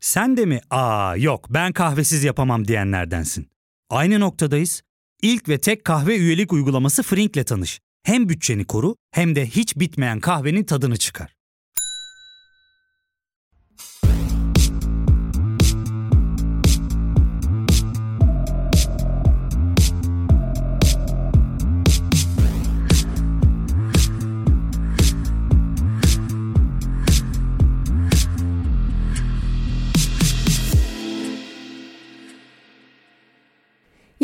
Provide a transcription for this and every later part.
Sen de mi aa yok ben kahvesiz yapamam diyenlerdensin. Aynı noktadayız. İlk ve tek kahve üyelik uygulaması Frink'le tanış. Hem bütçeni koru hem de hiç bitmeyen kahvenin tadını çıkar.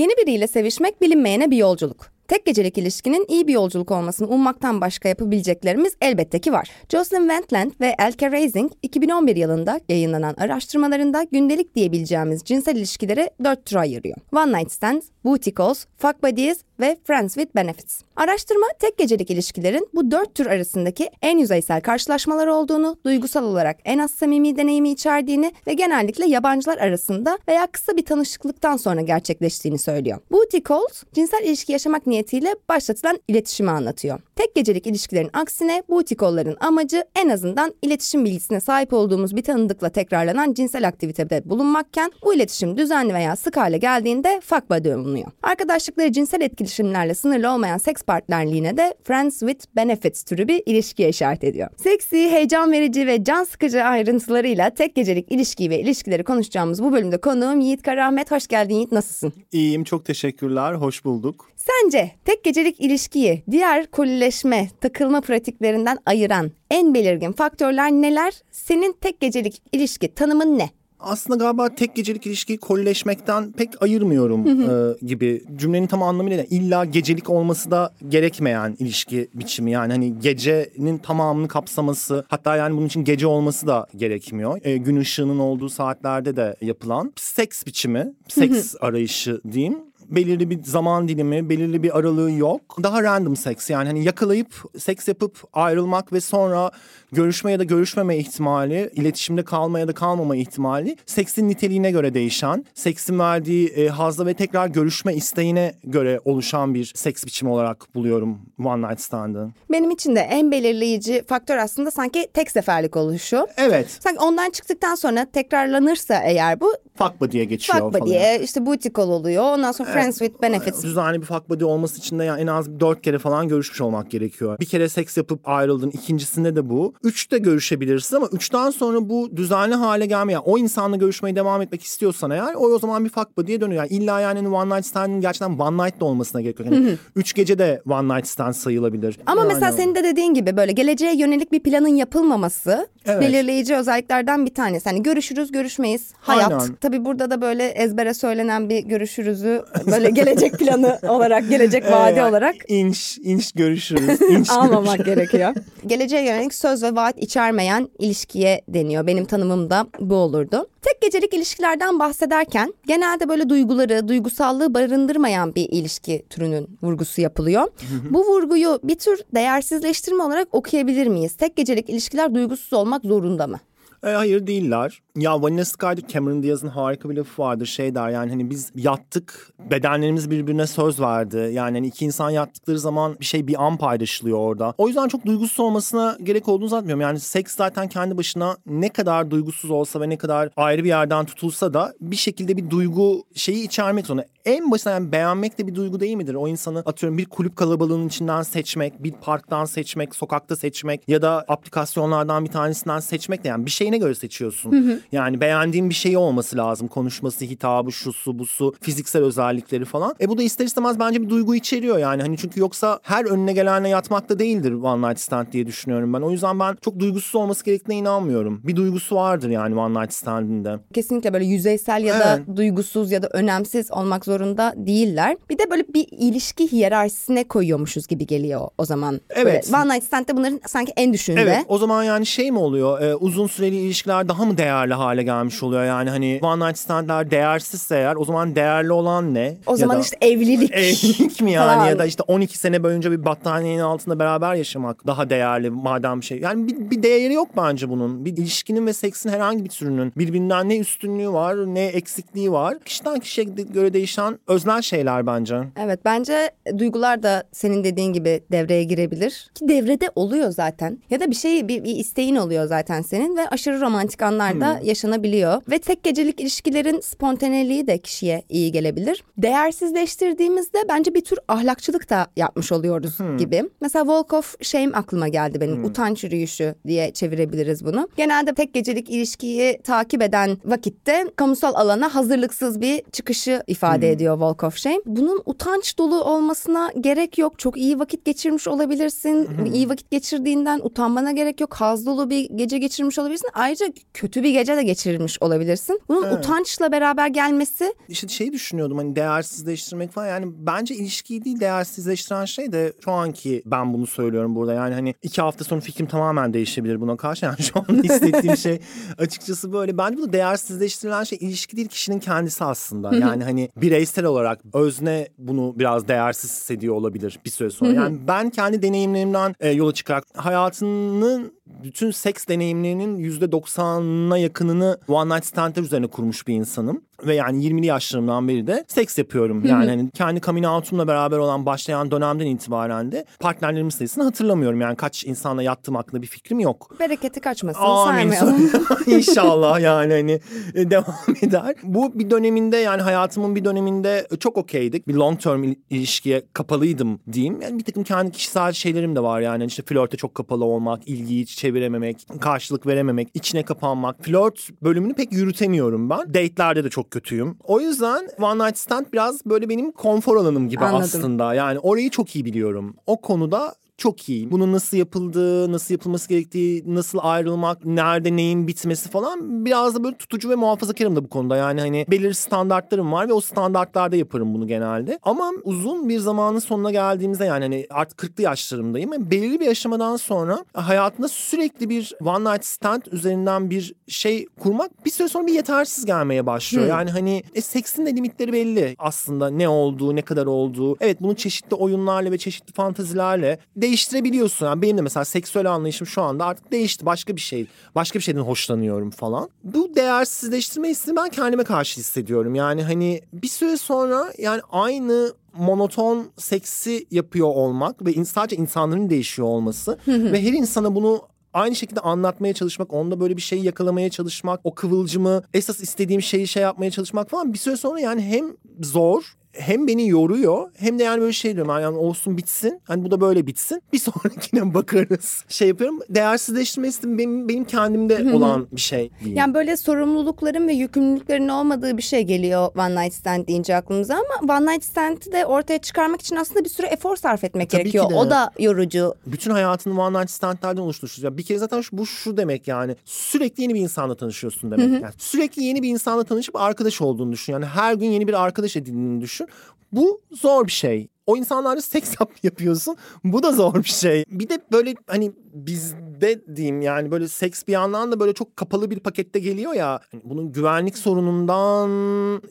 Yeni biriyle sevişmek bilinmeyene bir yolculuk. Tek gecelik ilişkinin iyi bir yolculuk olmasını ummaktan başka yapabileceklerimiz elbette ki var. Jocelyn Wentland ve Elke Raising 2011 yılında yayınlanan araştırmalarında gündelik diyebileceğimiz cinsel ilişkileri dört tura ayırıyor. One night stands, booty calls, fuck buddies ve friends with benefits. Araştırma tek gecelik ilişkilerin bu dört tür arasındaki en yüzeysel karşılaşmalar olduğunu, duygusal olarak en az samimi deneyimi içerdiğini ve genellikle yabancılar arasında veya kısa bir tanışıklıktan sonra gerçekleştiğini söylüyor. Booty calls, cinsel ilişki yaşamak niyetiyle başlatılan iletişimi anlatıyor. Tek gecelik ilişkilerin aksine booty call'ların amacı en azından iletişim bilgisine sahip olduğumuz bir tanıdıkla tekrarlanan cinsel aktivitede bulunmakken bu iletişim düzenli veya sık hale geldiğinde fuck buddy olunuyor. Arkadaşlıkları cinsel etkileşimlerle sınırlı olmayan seks partnerliğine de friends with benefits türü bir ilişkiye işaret ediyor. Seksi, heyecan verici ve can sıkıcı ayrıntılarıyla tek gecelik ilişkiyi ve ilişkileri konuşacağımız bu bölümde konuğum Yiğit Karahmet. Hoş geldin Yiğit, nasılsın? İyiyim, çok teşekkürler, hoş bulduk. Sence tek gecelik ilişkiyi diğer kolileşme, takılma pratiklerinden ayıran en belirgin faktörler neler? Senin tek gecelik ilişki tanımın ne? aslında galiba tek gecelik ilişkiyi kolleşmekten pek ayırmıyorum e, gibi. Cümlenin tam anlamıyla illa gecelik olması da gerekmeyen ilişki biçimi. Yani hani gecenin tamamını kapsaması hatta yani bunun için gece olması da gerekmiyor. E, gün ışığının olduğu saatlerde de yapılan seks biçimi, seks arayışı diyeyim belirli bir zaman dilimi, belirli bir aralığı yok. Daha random seks yani hani yakalayıp seks yapıp ayrılmak ve sonra görüşme ya da görüşmeme ihtimali, iletişimde kalma ya da kalmama ihtimali seksin niteliğine göre değişen, seksin verdiği e, hazla ve tekrar görüşme isteğine göre oluşan bir seks biçimi olarak buluyorum one night stand'ı. Benim için de en belirleyici faktör aslında sanki tek seferlik oluşu. Evet. Sanki ondan çıktıktan sonra tekrarlanırsa eğer bu fuck buddy'ye geçiyor fuck buddy'ye işte booty call oluyor. Ondan sonra evet. friends with benefits. Düzenli bir fuck buddy olması için de yani en az dört kere falan görüşmüş olmak gerekiyor. Bir kere seks yapıp ayrıldın. ikincisinde de bu. Üçte görüşebilirsin ama üçten sonra bu düzenli hale gelmiyor. Yani o insanla görüşmeye devam etmek istiyorsan eğer o o zaman bir fuck buddy'ye dönüyor. Yani illa yani one night stand'in gerçekten one night de olmasına gerek yok. Yani üç gece de one night stand sayılabilir. Ama yani... mesela senin de dediğin gibi böyle geleceğe yönelik bir planın yapılmaması evet. belirleyici özelliklerden bir tanesi. Hani görüşürüz görüşmeyiz hayat. Aynen. Tabii burada da böyle ezbere söylenen bir görüşürüzü böyle gelecek planı olarak gelecek vaadi yani olarak. inş inş görüşürüz. Inş Almamak gerekiyor. Geleceğe yönelik söz ve vaat içermeyen ilişkiye deniyor. Benim tanımım da bu olurdu. Tek gecelik ilişkilerden bahsederken genelde böyle duyguları, duygusallığı barındırmayan bir ilişki türünün vurgusu yapılıyor. Bu vurguyu bir tür değersizleştirme olarak okuyabilir miyiz? Tek gecelik ilişkiler duygusuz olmak zorunda mı? E, hayır değiller. Ya Vanilla Sky'da Cameron Diaz'ın harika bir lafı vardır. Şey der yani hani biz yattık bedenlerimiz birbirine söz verdi. Yani hani iki insan yattıkları zaman bir şey bir an paylaşılıyor orada. O yüzden çok duygusuz olmasına gerek olduğunu zannetmiyorum. Yani seks zaten kendi başına ne kadar duygusuz olsa ve ne kadar ayrı bir yerden tutulsa da bir şekilde bir duygu şeyi içermek zorunda. En başına yani beğenmek de bir duygu değil midir? O insanı atıyorum bir kulüp kalabalığının içinden seçmek, bir parktan seçmek, sokakta seçmek ya da aplikasyonlardan bir tanesinden seçmek de yani bir şeyine göre seçiyorsun. Hı hı. Yani beğendiğin bir şey olması lazım. Konuşması, hitabı, şusu, busu, fiziksel özellikleri falan. E bu da ister istemez bence bir duygu içeriyor yani. Hani çünkü yoksa her önüne gelenle yatmak da değildir one night stand diye düşünüyorum ben. O yüzden ben çok duygusuz olması gerektiğine inanmıyorum. Bir duygusu vardır yani one night stand'inde. Kesinlikle böyle yüzeysel ya da evet. duygusuz ya da önemsiz olmak zorunda değiller. Bir de böyle bir ilişki hiyerarşisine koyuyormuşuz gibi geliyor o zaman. Evet. Böyle one night stand'de bunların sanki en düşünde. Evet. O zaman yani şey mi oluyor? E, uzun süreli ilişkiler daha mı değerli hale gelmiş oluyor? Yani hani one night stand'ler değersizse eğer o zaman değerli olan ne? O ya zaman işte evlilik. Evlilik mi yani falan. ya da işte 12 sene boyunca bir battaniyenin altında beraber yaşamak daha değerli madem şey. Yani bir, bir değeri yok bence bunun. Bir ilişkinin ve seksin herhangi bir türünün birbirinden ne üstünlüğü var ne eksikliği var. Kişiden kişiye göre değişen öznel şeyler bence. Evet bence duygular da senin dediğin gibi devreye girebilir. Ki devrede oluyor zaten. Ya da bir şey bir, bir isteğin oluyor zaten senin ve aşırı aşırı romantik anlar da Hmm. yaşanabiliyor. Ve tek gecelik ilişkilerin spontaneliği de kişiye iyi gelebilir. Değersizleştirdiğimizde bence bir tür ahlakçılık da yapmış oluyoruz Hmm. gibi. Mesela Walk of Shame aklıma geldi benim. Utanç yürüyüşü diye çevirebiliriz bunu. Genelde tek gecelik ilişkiyi takip eden vakitte kamusal alana hazırlıksız bir çıkışı ifade ediyor Walk of Shame. Bunun utanç dolu olmasına gerek yok. Çok iyi vakit geçirmiş olabilirsin. İyi vakit geçirdiğinden utanmana gerek yok. Haz dolu bir gece geçirmiş olabilirsin. Ayrıca kötü bir gece de geçirmiş olabilirsin. Bunun Evet. utançla beraber gelmesi İşte şeyi düşünüyordum hani değersizleştirmek falan. Yani bence ilişkiyi değil değersizleştiren şey de şu anki ben bunu söylüyorum burada. Yani hani iki hafta sonra fikrim tamamen değişebilir buna karşı. Yani şu an hissettiğim şey açıkçası böyle. Bence bunu değersizleştirilen şey ilişki değil kişinin kendisi aslında. Yani hani bireysel olarak özne bunu biraz değersiz hissediyor olabilir bir süre sonra. Yani ben kendi deneyimlerimden e, yola çıkarak hayatının bütün seks deneyimlerinin yüzde doksanına yakınını one night standler üzerine kurmuş bir insanım. Ve yani 20'li yaşlarımdan beri de seks yapıyorum. Yani hani kendi coming out'umla beraber olan başlayan dönemden itibaren de partnerlerimin sayısını hatırlamıyorum. Yani kaç insanla yattığım hakkında bir fikrim yok. bereketi kaçmasın Amin. saymayalım. İnşallah yani hani e, devam eder. Bu bir döneminde yani hayatımın bir döneminde çok okeydik. Bir long term il- ilişkiye kapalıydım diyeyim. Yani bir takım kendi kişisel şeylerim de var yani. işte flörte çok kapalı olmak, ilgiyi hiç çevirememek, karşılık verememek, içine kapanmak. Flört bölümünü pek yürütemiyorum ben. Date'lerde de çok kötüyüm. O yüzden One Night Stand biraz böyle benim konfor alanım gibi Anladım. aslında. Yani orayı çok iyi biliyorum. O konuda çok iyi. Bunun nasıl yapıldığı, nasıl yapılması gerektiği, nasıl ayrılmak, nerede neyin bitmesi falan biraz da böyle tutucu ve muhafazakarım da bu konuda. Yani hani belirli standartlarım var ve o standartlarda yaparım bunu genelde. Ama uzun bir zamanın sonuna geldiğimizde yani hani artık 40'lı yaşlarımdayım. ve belirli bir aşamadan sonra hayatında sürekli bir one night stand üzerinden bir şey kurmak bir süre sonra bir yetersiz gelmeye başlıyor. Yani hani e, seksin de limitleri belli aslında ne olduğu, ne kadar olduğu. Evet bunu çeşitli oyunlarla ve çeşitli fantazilerle değiştirebiliyorsun. Yani benim de mesela seksüel anlayışım şu anda artık değişti. Başka bir şey, başka bir şeyden hoşlanıyorum falan. Bu değersizleştirme hissini ben kendime karşı hissediyorum. Yani hani bir süre sonra yani aynı monoton seksi yapıyor olmak ve sadece insanların değişiyor olması ve her insana bunu aynı şekilde anlatmaya çalışmak, onda böyle bir şeyi yakalamaya çalışmak, o kıvılcımı, esas istediğim şeyi şey yapmaya çalışmak falan bir süre sonra yani hem zor hem beni yoruyor hem de yani böyle şey diyorum yani olsun bitsin. Hani bu da böyle bitsin. Bir sonrakine bakarız. Şey yapıyorum. Değersizleştirmesi benim, benim kendimde olan bir şey diyeyim. Yani böyle sorumlulukların ve yükümlülüklerin olmadığı bir şey geliyor One Night Stand deyince aklımıza ama One Night Stand'i de ortaya çıkarmak için aslında bir sürü efor sarf etmek Tabii gerekiyor. O da yorucu. bütün hayatını one night standlerden oluşturmuşuz. Ya bir kere zaten şu, bu şu demek yani sürekli yeni bir insanla tanışıyorsun demek. Yani sürekli yeni bir insanla tanışıp arkadaş olduğunu düşün. Yani her gün yeni bir arkadaş edindiğini düşün. Bu zor bir şey. O insanlarla seks yap yapıyorsun. Bu da zor bir şey. Bir de böyle hani bizde diyeyim yani böyle seks bir yandan da böyle çok kapalı bir pakette geliyor ya. Hani bunun güvenlik sorunundan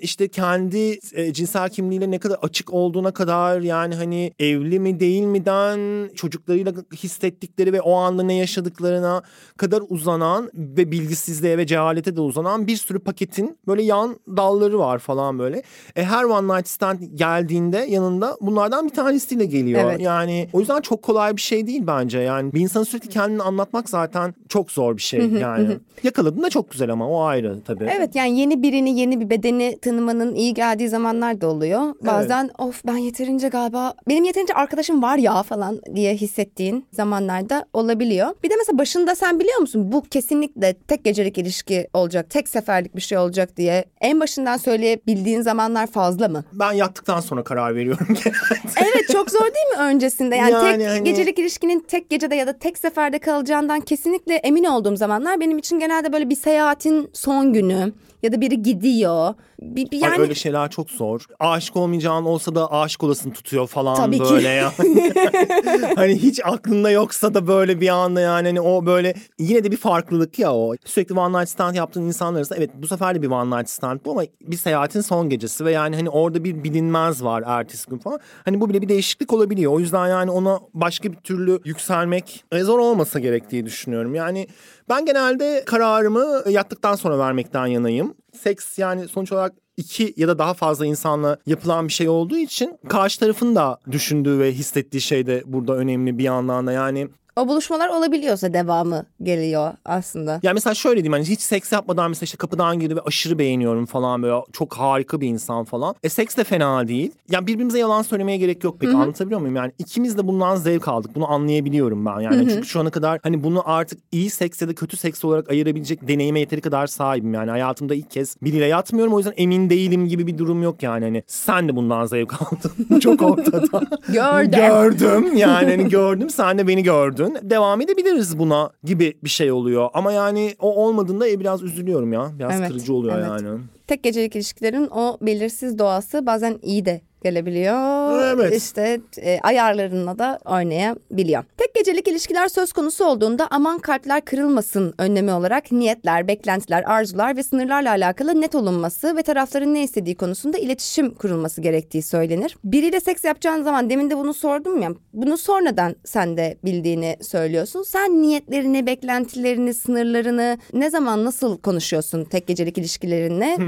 işte kendi e, cinsel kimliğiyle ne kadar açık olduğuna kadar yani hani evli mi değil miden çocuklarıyla hissettikleri ve o anda ne yaşadıklarına kadar uzanan ve bilgisizliğe ve cehalete de uzanan bir sürü paketin böyle yan dalları var falan böyle. E, her one night stand geldiğinde yanında bunlardan bir tanesiyle geliyor. Evet. Yani o yüzden çok kolay bir şey değil bence. Yani bir insanın sürekli kendini anlatmak zaten çok zor bir şey yani. Yakaladığında çok güzel ama o ayrı tabii. Evet yani yeni birini yeni bir bedeni tanımanın iyi geldiği zamanlar da oluyor. Bazen of ben yeterince galiba benim yeterince arkadaşım var ya falan diye hissettiğin zamanlarda olabiliyor. Bir de mesela başında sen biliyor musun bu kesinlikle tek gecelik ilişki olacak, tek seferlik bir şey olacak diye en başından söyleyebildiğin zamanlar fazla mı? Ben yattıktan sonra karar veriyorum. Evet çok zor değil mi öncesinde? Yani, Yani tek hani- gecelik ilişkinin tek gecede ya da tek seferde kalacağından kesinlikle emin olduğum zamanlar benim için genelde böyle bir seyahatin son günü ya da biri gidiyor. Bir, bir Ay, yani öyle şeyler çok zor. Aşık olmayacağın olsa da aşık olasını tutuyor falan Tabii ki. böyle ya. hani hiç aklında yoksa da böyle bir anda yani hani o böyle yine de bir farklılık ya o. Sürekli one night stand yaptığın insanlar arasında evet bu sefer de bir one night stand bu ama bir seyahatin son gecesi ve yani hani orada bir bilinmez var ertesi gün falan. Hani bu bile bir değişiklik olabiliyor. O yüzden yani ona başka bir türlü yükselmek e, zor olmasa gerek diye düşünüyorum. Yani ben genelde kararımı yattıktan sonra vermekten yanayım. Seks yani sonuç olarak iki ya da daha fazla insanla yapılan bir şey olduğu için karşı tarafın da düşündüğü ve hissettiği şey de burada önemli bir yandan da. Yani O buluşmalar olabiliyorsa devamı geliyor aslında. Yani mesela şöyle diyeyim hani hiç seks yapmadan mesela işte kapıdan girdi ve aşırı beğeniyorum falan böyle çok harika bir insan falan. E seks de fena değil. Yani birbirimize yalan söylemeye gerek yok pek anlatabiliyor muyum? Yani ikimiz de bundan zevk aldık. Bunu anlayabiliyorum ben yani. Çünkü şu ana kadar hani bunu artık iyi seks ya da kötü seks olarak ayırabilecek deneyime yeteri kadar sahibim yani. Hayatımda ilk kez biriyle yatmıyorum o yüzden emin değilim gibi bir durum yok yani. Hani sen de bundan zevk aldın. çok ortada. Gördüm. Gördüm yani hani gördüm sen de beni gördün. Devam edebiliriz buna gibi bir şey oluyor. Ama yani o olmadığında e, biraz üzülüyorum ya. Biraz Evet, kırıcı oluyor evet. yani. Tek gecelik ilişkilerin o belirsiz doğası bazen iyi de gelebiliyor. Evet. İşte e, ayarlarına da oynayabiliyor. Tek gecelik ilişkiler söz konusu olduğunda aman kalpler kırılmasın önlemi olarak niyetler, beklentiler, arzular ve sınırlarla alakalı net olunması ve tarafların ne istediği konusunda iletişim kurulması gerektiği söylenir. Biriyle seks yapacağın zaman demin de bunu sordum ya. Bunu sonradan sen de bildiğini söylüyorsun. Sen niyetlerini, beklentilerini, sınırlarını ne zaman nasıl konuşuyorsun tek gecelik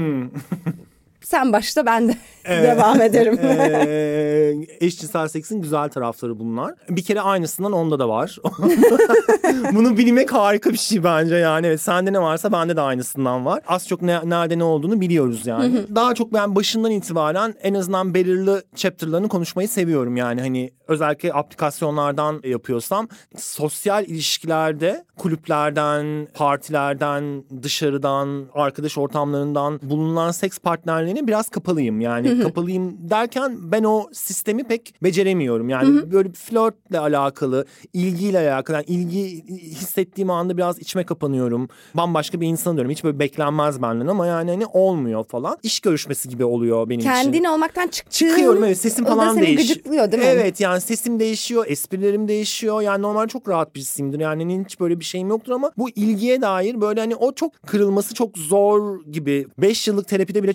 Hmm. Sen başta ben de devam ederim. Ee, eşcinsel seksin güzel tarafları bunlar. Bir kere aynısından onda da var. Bunu bilmek harika bir şey bence yani. Evet, sende ne varsa bende de aynısından var. Az çok ne, nerede ne olduğunu biliyoruz yani. Daha çok ben başından itibaren en azından belirli chapter'larını konuşmayı seviyorum yani. Hani özellikle aplikasyonlardan yapıyorsam sosyal ilişkilerde kulüplerden, partilerden, dışarıdan, arkadaş ortamlarından bulunan seks partnerlerine biraz kapalıyım. Yani kapalıyım derken ben o sistemi pek beceremiyorum. Yani böyle bir flörtle alakalı, ilgiyle alakalı. Yani ilgi hissettiğim anda biraz içime kapanıyorum. Bambaşka bir insan diyorum. Hiç böyle beklenmez benden ama yani hani olmuyor falan. İş görüşmesi gibi oluyor benim için. Kendin olmaktan çıktığın Çıkıyorum evet sesim falan değişiyor. gıcıklıyor değil mi? Evet yani sesim değişiyor, esprilerim değişiyor. Yani normal çok rahat birisiyimdir. Yani hani hiç böyle bir şeyim yoktur ama bu ilgiye dair böyle hani o çok kırılması çok zor gibi. Beş yıllık terapide bile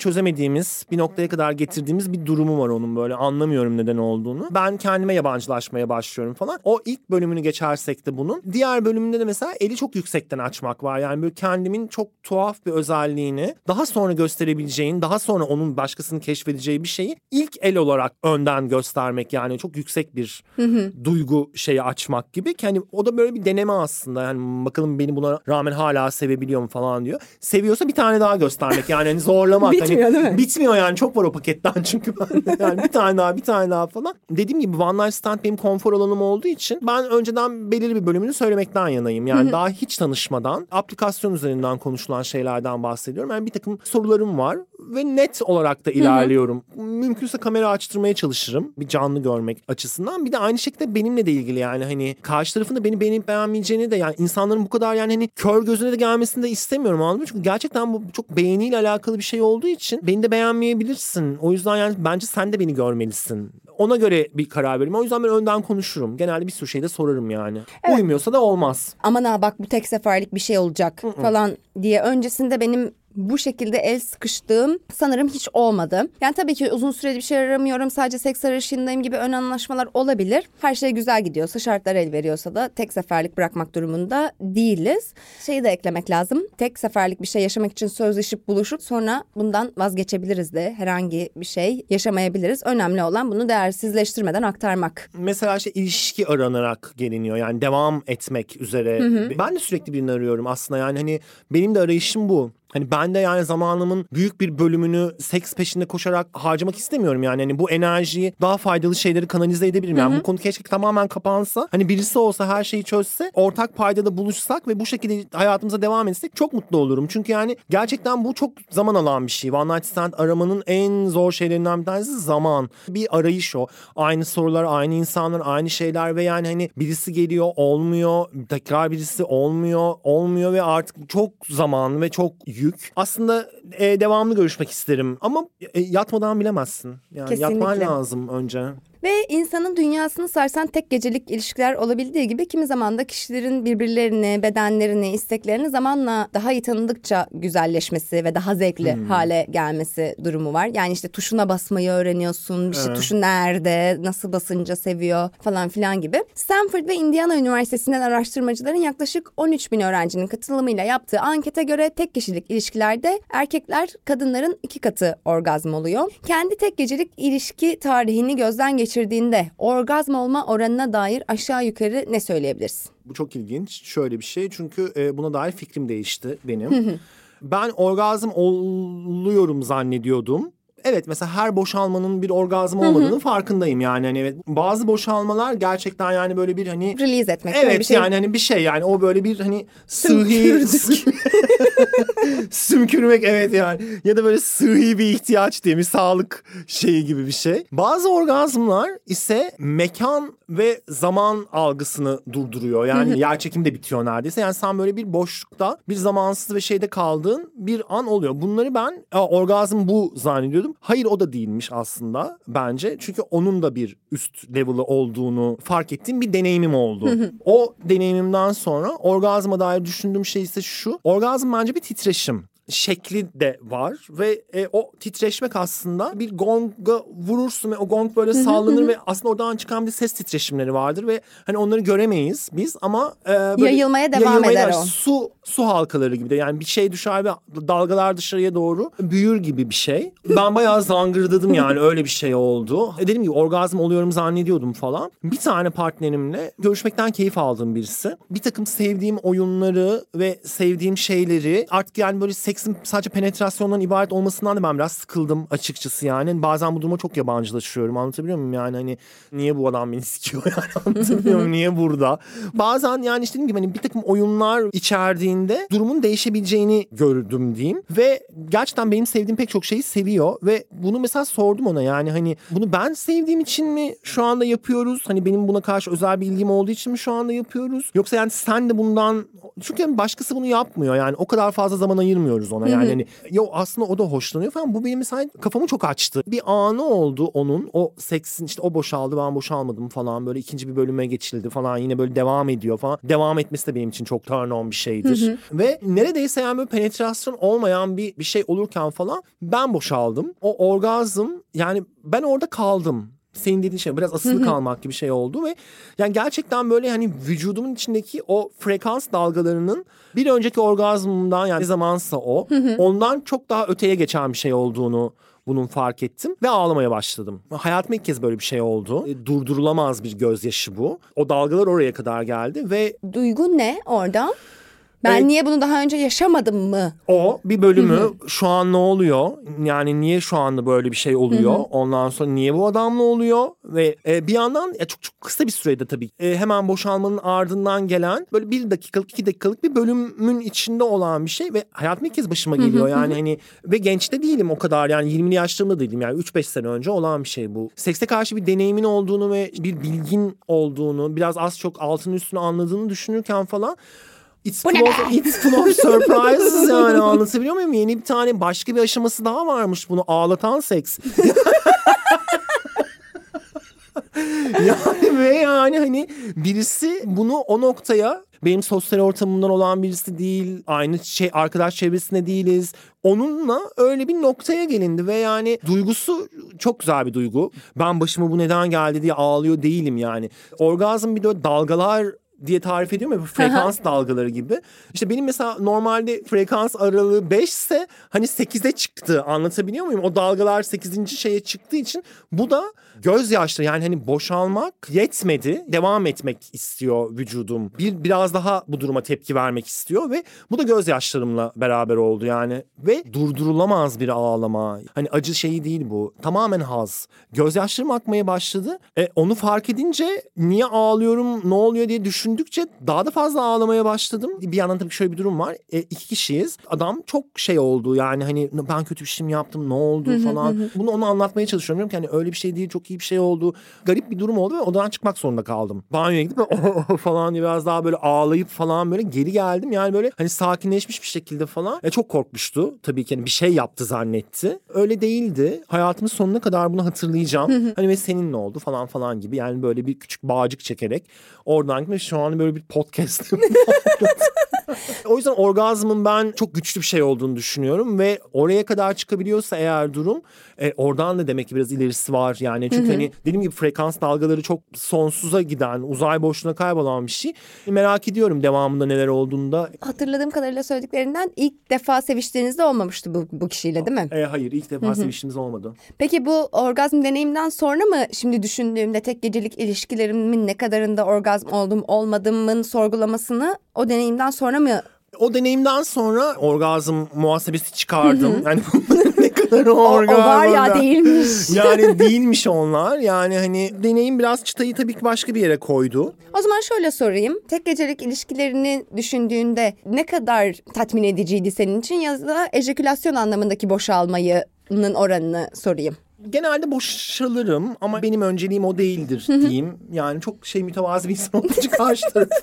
çözemediğimiz bir noktaya kadar getirdiğimiz bir durumu var onun böyle anlamıyorum neden olduğunu. Ben kendime yabancılaşmaya başlıyorum falan. O ilk bölümünü geçersek de bunun. Diğer bölümünde de mesela eli çok yüksekten açmak var. Yani böyle kendimin çok tuhaf bir özelliğini daha sonra gösterebileceğin, daha sonra onun başkasının keşfedeceği bir şeyi ilk el olarak önden göstermek yani çok yüksek bir duygu şeyi açmak gibi ki hani o da böyle bir deneme aslında yani bakalım beni buna rağmen hala sevebiliyor mu falan diyor. Seviyorsa bir tane daha göstermek yani hani zorlamak. Bitmiyor hani, değil mi? Bitmiyor yani çok var o paketten çünkü ben yani bir tane daha bir tane daha falan. Dediğim gibi One Night Stand benim konfor alanım olduğu için ben önceden belirli bir bölümünü söylemekten yanayım. Yani daha hiç tanışmadan aplikasyon üzerinden konuşulan şeylerden bahsediyorum. Yani bir takım sorularım var ve net olarak da ilerliyorum. Mümkünse kamera açtırmaya çalışırım bir canlı görmek açısından. Bir de aynı şekilde benimle de ilgili yani hani karşı tarafın da beni beğenip beğenmeyeceğini de yani insanların bu kadar yani hani kör gözüne de gelmesini de istemiyorum anladın mı? Çünkü gerçekten bu çok beğeniyle alakalı bir şey olduğu için beni de beğenmeyebilirsin. O yüzden yani bence sen de beni görmelisin. Ona göre bir karar veririm. O yüzden ben önden konuşurum. Genelde bir sürü şey de sorarım yani. Uymuyorsa da olmaz. aman ha bak bu tek seferlik bir şey olacak falan diye öncesinde benim bu şekilde el sıkıştığım sanırım hiç olmadı. Yani tabii ki uzun süreli bir şey aramıyorum. Sadece seks arayışındayım gibi ön anlaşmalar olabilir. Her şey güzel gidiyorsa, şartlar el veriyorsa da tek seferlik bırakmak durumunda değiliz. Şeyi de eklemek lazım. Tek seferlik bir şey yaşamak için sözleşip buluşup sonra bundan vazgeçebiliriz de. Herhangi bir şey yaşamayabiliriz. Önemli olan bunu değersizleştirmeden aktarmak. Mesela işte ilişki aranarak geliniyor. Yani devam etmek üzere. Ben de sürekli birini arıyorum aslında. Yani hani benim de arayışım bu. Hani ben de yani zamanımın büyük bir bölümünü seks peşinde koşarak harcamak istemiyorum yani. Hani bu enerjiyi daha faydalı şeyleri kanalize edebilirim. Yani bu konu keşke tamamen kapansa. Hani birisi olsa her şeyi çözse ortak paydada buluşsak ve bu şekilde hayatımıza devam etsek çok mutlu olurum. Çünkü yani gerçekten bu çok zaman alan bir şey. One Night Stand aramanın en zor şeylerinden bir tanesi zaman. Bir arayış o. Aynı sorular, aynı insanlar, aynı şeyler ve yani hani birisi geliyor olmuyor. Tekrar birisi olmuyor, olmuyor ve artık çok zaman ve çok yük. Aslında e, devamlı görüşmek isterim ama e, yatmadan bilemezsin. Yani yatman Kesinlikle. lazım önce. Ve insanın dünyasını sarsan tek gecelik ilişkiler olabildiği gibi kimi zaman da kişilerin birbirlerini, bedenlerini, isteklerini zamanla daha iyi tanıdıkça güzelleşmesi ve daha zevkli hale gelmesi durumu var. Yani işte tuşuna basmayı öğreniyorsun, işte Evet. tuşu nerede, nasıl basınca seviyor falan filan gibi. Stanford ve Indiana Üniversitesi'nden araştırmacıların yaklaşık 13 bin öğrencinin katılımıyla yaptığı ankete göre tek kişilik ilişkilerde erkekler kadınların iki katı orgazm oluyor. Kendi tek gecelik ilişki tarihini gözden geçirdiği geçirdiğinde orgazm olma oranına dair aşağı yukarı ne söyleyebilirsin? Bu çok ilginç. Şöyle bir şey çünkü e, buna dair fikrim değişti benim. ben orgazm oluyorum zannediyordum. Evet mesela her boşalmanın bir orgazm olmadığının farkındayım yani. Hani evet, bazı boşalmalar gerçekten yani böyle bir hani Release etmek. Evet bir şey. yani hani bir şey yani o böyle bir hani sıhhi sümkürmek evet yani ya da böyle sıhhi bir ihtiyaç diye bir sağlık şeyi gibi bir şey. Bazı orgazmlar ise mekan ve zaman algısını durduruyor. Yani yer çekimi de bitiyor neredeyse. Yani sen böyle bir boşlukta bir zamansız ve şeyde kaldığın bir an oluyor. Bunları ben "Aa, orgazm bu zannediyordum. Hayır o da değilmiş aslında bence. Çünkü onun da bir üst level'ı olduğunu fark ettiğim bir deneyimim oldu. o deneyimimden sonra orgazma dair düşündüğüm şey ise şu. Orgazm bence bir titreşim şekli de var ve e, o titreşmek aslında bir gonga vurursun ve o gong böyle sallanır ve aslında oradan çıkan bir ses titreşimleri vardır ve hani onları göremeyiz biz ama e, böyle Yayılmaya devam eder o. Su su halkaları gibi de yani bir şey düşer ve dalgalar dışarıya doğru büyür gibi bir şey. Ben bayağı zangırdadım yani öyle bir şey oldu. E dediğim gibi orgazm oluyorum zannediyordum falan. Bir tane partnerimle görüşmekten keyif aldığım birisi. Bir takım sevdiğim oyunları ve sevdiğim şeyleri artık yani böyle seksin sadece penetrasyondan ibaret olmasından da ben biraz sıkıldım açıkçası yani. Bazen bu duruma çok yabancılaşıyorum anlatabiliyor muyum yani hani niye bu adam beni sikiyor yani anlatabiliyor muyum niye burada? Bazen yani işte dediğim gibi hani bir takım oyunlar içerdiğinde durumun değişebileceğini gördüm diyeyim. Ve gerçekten benim sevdiğim pek çok şeyi seviyor ve bunu mesela sordum ona yani hani bunu ben sevdiğim için mi şu anda yapıyoruz? Hani benim buna karşı özel bir ilgim olduğu için mi şu anda yapıyoruz? Yoksa yani sen de bundan çünkü başkası bunu yapmıyor yani o kadar fazla zaman ayırmıyoruz ona yani hani yo aslında o da hoşlanıyor falan bu benim mesela kafamı çok açtı. Bir anı oldu onun o seksin işte o boşaldı ben boşalmadım falan böyle ikinci bir bölüme geçildi falan yine böyle devam ediyor falan. Devam etmesi de benim için çok turn on bir şeydir. Ve neredeyse yani böyle penetrasyon olmayan bir, bir şey olurken falan ben boşaldım. O orgazm yani ben orada kaldım senin dediğin şey biraz asılı kalmak gibi şey oldu ve yani gerçekten böyle hani vücudumun içindeki o frekans dalgalarının bir önceki orgazmımdan yani ne zamansa o ondan çok daha öteye geçen bir şey olduğunu bunun fark ettim ve ağlamaya başladım. Hayatımda ilk kez böyle bir şey oldu. E, Durdurulamaz bir gözyaşı bu. O dalgalar oraya kadar geldi ve Duygu ne orada? Ben Evet. niye bunu daha önce yaşamadım mı? o bir bölümü şu an ne oluyor? Yani niye şu anda böyle bir şey oluyor? Ondan sonra niye bu adamla oluyor? Ve e, bir yandan ya çok çok kısa bir sürede tabii e, hemen boşalmanın ardından gelen böyle bir dakikalık iki dakikalık bir bölümün içinde olan bir şey ve hayatım ilk kez başıma geliyor yani hani ve genç de değilim o kadar yani 20'li yaşlarımda değilim yani 3-5 sene önce olan bir şey bu. Sekse karşı bir deneyimin olduğunu ve bir bilgin olduğunu biraz az çok altını üstünü anladığını düşünürken falan It's full, of, it's full of surprises yani anlatabiliyor muyum? Yeni bir tane başka bir aşaması daha varmış bunu ağlatan seks. yani ve yani hani birisi bunu o noktaya benim sosyal ortamımdan olan birisi değil. Aynı şey arkadaş çevresinde değiliz. Onunla öyle bir noktaya gelindi ve yani duygusu çok güzel bir duygu. Ben başıma bu neden geldi diye ağlıyor değilim yani. Orgazm bir de dalgalar diye tarif ediyorum ya bu frekans dalgaları gibi. İşte benim mesela normalde frekans aralığı 5 ise hani 8'e çıktı anlatabiliyor muyum? O dalgalar 8. şeye çıktığı için bu da gözyaşları yani hani boşalmak yetmedi. Devam etmek istiyor vücudum. Bir biraz daha bu duruma tepki vermek istiyor ve bu da gözyaşlarımla beraber oldu yani. Ve durdurulamaz bir ağlama. Hani acı şeyi değil bu. Tamamen haz. Gözyaşlarım akmaya başladı. E, onu fark edince niye ağlıyorum ne oluyor diye düşündükçe daha da fazla ağlamaya başladım. Bir yandan tabii şöyle bir durum var. E, iki kişiyiz. Adam çok şey oldu yani hani ben kötü bir şey mi yaptım ne oldu falan. Bunu ona anlatmaya çalışıyorum. Diyorum ki hani öyle bir şey değil çok iyi bir şey oldu. Garip bir durum oldu ve odadan çıkmak zorunda kaldım. Banyoya gidip böyle falan diye biraz daha böyle ağlayıp falan böyle geri geldim. Yani böyle hani sakinleşmiş bir şekilde falan. E, çok korkmuştu. Tabii ki hani bir şey yaptı zannetti. Öyle değildi. Hayatımın sonuna kadar bunu hatırlayacağım. hani ve senin ne oldu falan falan gibi. Yani böyle bir küçük bağcık çekerek oradan gitmiş. Şu an böyle bir podcast o yüzden orgazmın ben çok güçlü bir şey olduğunu düşünüyorum ve oraya kadar çıkabiliyorsa eğer durum e, oradan da demek ki biraz ilerisi var. Yani çünkü hani dediğim gibi frekans dalgaları çok sonsuza giden uzay boşluğuna kaybolan bir şey. Merak ediyorum devamında neler olduğunda. Hatırladığım kadarıyla söylediklerinden ilk defa seviştiğinizde olmamıştı bu, bu kişiyle değil mi? e, hayır ilk defa seviştiğimiz olmadı. Peki bu orgazm deneyimden sonra mı şimdi düşündüğümde tek gecelik ilişkilerimin ne kadarında orgazm oldum olmadımın sorgulamasını o deneyimden sonra mı O deneyimden sonra orgazm muhasebesi çıkardım. yani ne kadar o, o orgazm. var ya değilmiş. yani değilmiş onlar. Yani hani deneyim biraz çıtayı tabii ki başka bir yere koydu. O zaman şöyle sorayım. Tek gecelik ilişkilerini düşündüğünde ne kadar tatmin ediciydi senin için ya da ejekülasyon anlamındaki boşalmayının oranını sorayım. Genelde boşalırım ama benim önceliğim o değildir diyeyim. Yani çok şey mütevazı bir insan için karşı tarafı.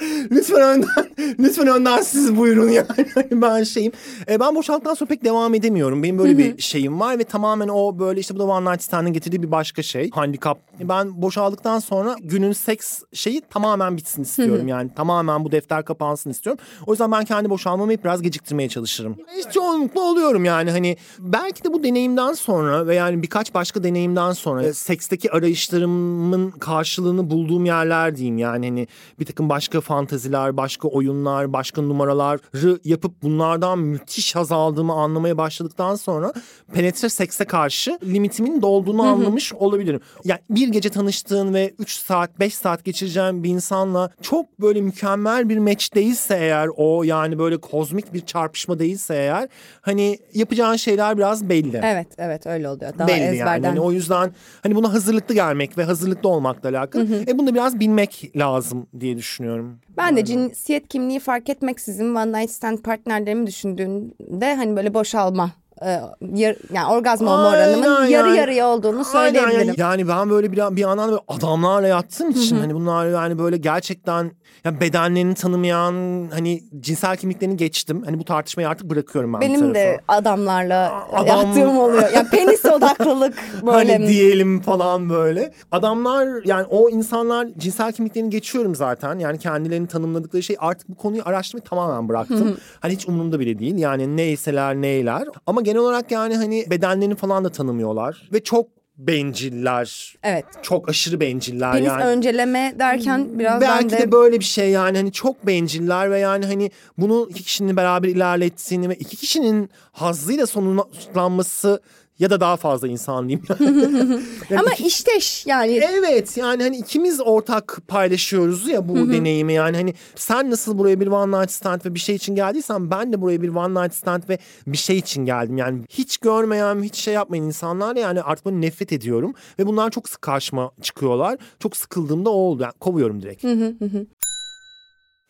lütfen önden, lütfen önden siz buyurun yani. Ben şeyim. E, ben boşalttıktan sonra pek devam edemiyorum. Benim böyle bir şeyim var ve tamamen o böyle işte bu da One Night Stand'ın getirdiği bir başka şey. Handikap. Ben boşaldıktan sonra günün seks şeyi tamamen bitsin istiyorum. yani tamamen bu defter kapansın istiyorum. O yüzden ben kendi boşalmamı hep biraz geciktirmeye çalışırım. Hiç çoğunlukla oluyorum yani hani belki de bu deneyimden sonra ve yani birkaç başka deneyimden sonra e, seksteki arayışlarımın karşılığını bulduğum yerler diyeyim yani hani bir takım başka fantaziler, başka oyunlar, başka numaraları yapıp bunlardan müthiş haz aldığımı anlamaya başladıktan sonra penetre sekse karşı limitimin dolduğunu anlamış olabilirim. Yani bir gece tanıştığın ve 3 saat 5 saat geçireceğin bir insanla çok böyle mükemmel bir match değilse eğer o yani böyle kozmik bir çarpışma değilse eğer hani yapacağın şeyler biraz belli. Evet evet öyle oluyor. Daha belli yani. ezberden. Hani o yüzden hani buna hazırlıklı gelmek ve hazırlıklı olmakla alakalı. E bunu da biraz bilmek lazım diye düşünüyorum. Ben de cinsiyet kimliği fark etmeksizin one night stand partnerlerimi düşündüğümde hani böyle boşalma e, yar- yani orgazm olma Aynen oranımın yarı yani. yarıya olduğunu söyleyebilirim. yani. Yani ben böyle bir, bir yandan da böyle adamlarla yattığım için hani bunlar yani böyle gerçekten yani bedenlerini tanımayan hani cinsel kimliklerini geçtim. Hani bu tartışmayı artık bırakıyorum ben Benim tarafa. de adamlarla Adam- yattığım oluyor. Yani penis odaklılık böyle. Hani diyelim falan böyle. Adamlar yani o insanlar cinsel kimliklerini geçiyorum zaten. Yani kendilerini tanımladıkları şey artık bu konuyu araştırmayı tamamen bıraktım. hani hiç umurumda bile değil. Yani neyseler neyler. Ama genel olarak yani hani bedenlerini falan da tanımıyorlar. Ve çok benciller. Evet. Çok aşırı benciller Penis yani. önceleme derken biraz Belki ben de, de böyle bir şey yani hani çok benciller ve yani hani bunu iki kişinin beraber ilerlettiğini ve iki kişinin hazzıyla sonuçlanması ya da daha fazla insan diyeyim. Yani ama iki- işteş yani Evet yani hani ikimiz ortak paylaşıyoruz ya bu deneyimi yani hani sen nasıl buraya bir one night stand ve bir şey için geldiysen ben de buraya bir one night stand ve bir şey için geldim. Yani hiç görmeyen hiç şey yapmayan insanlar yani artık böyle nefret ediyorum ve bunlar çok sık karşıma çıkıyorlar. Çok sıkıldığımda o oldu yani kovuyorum direkt.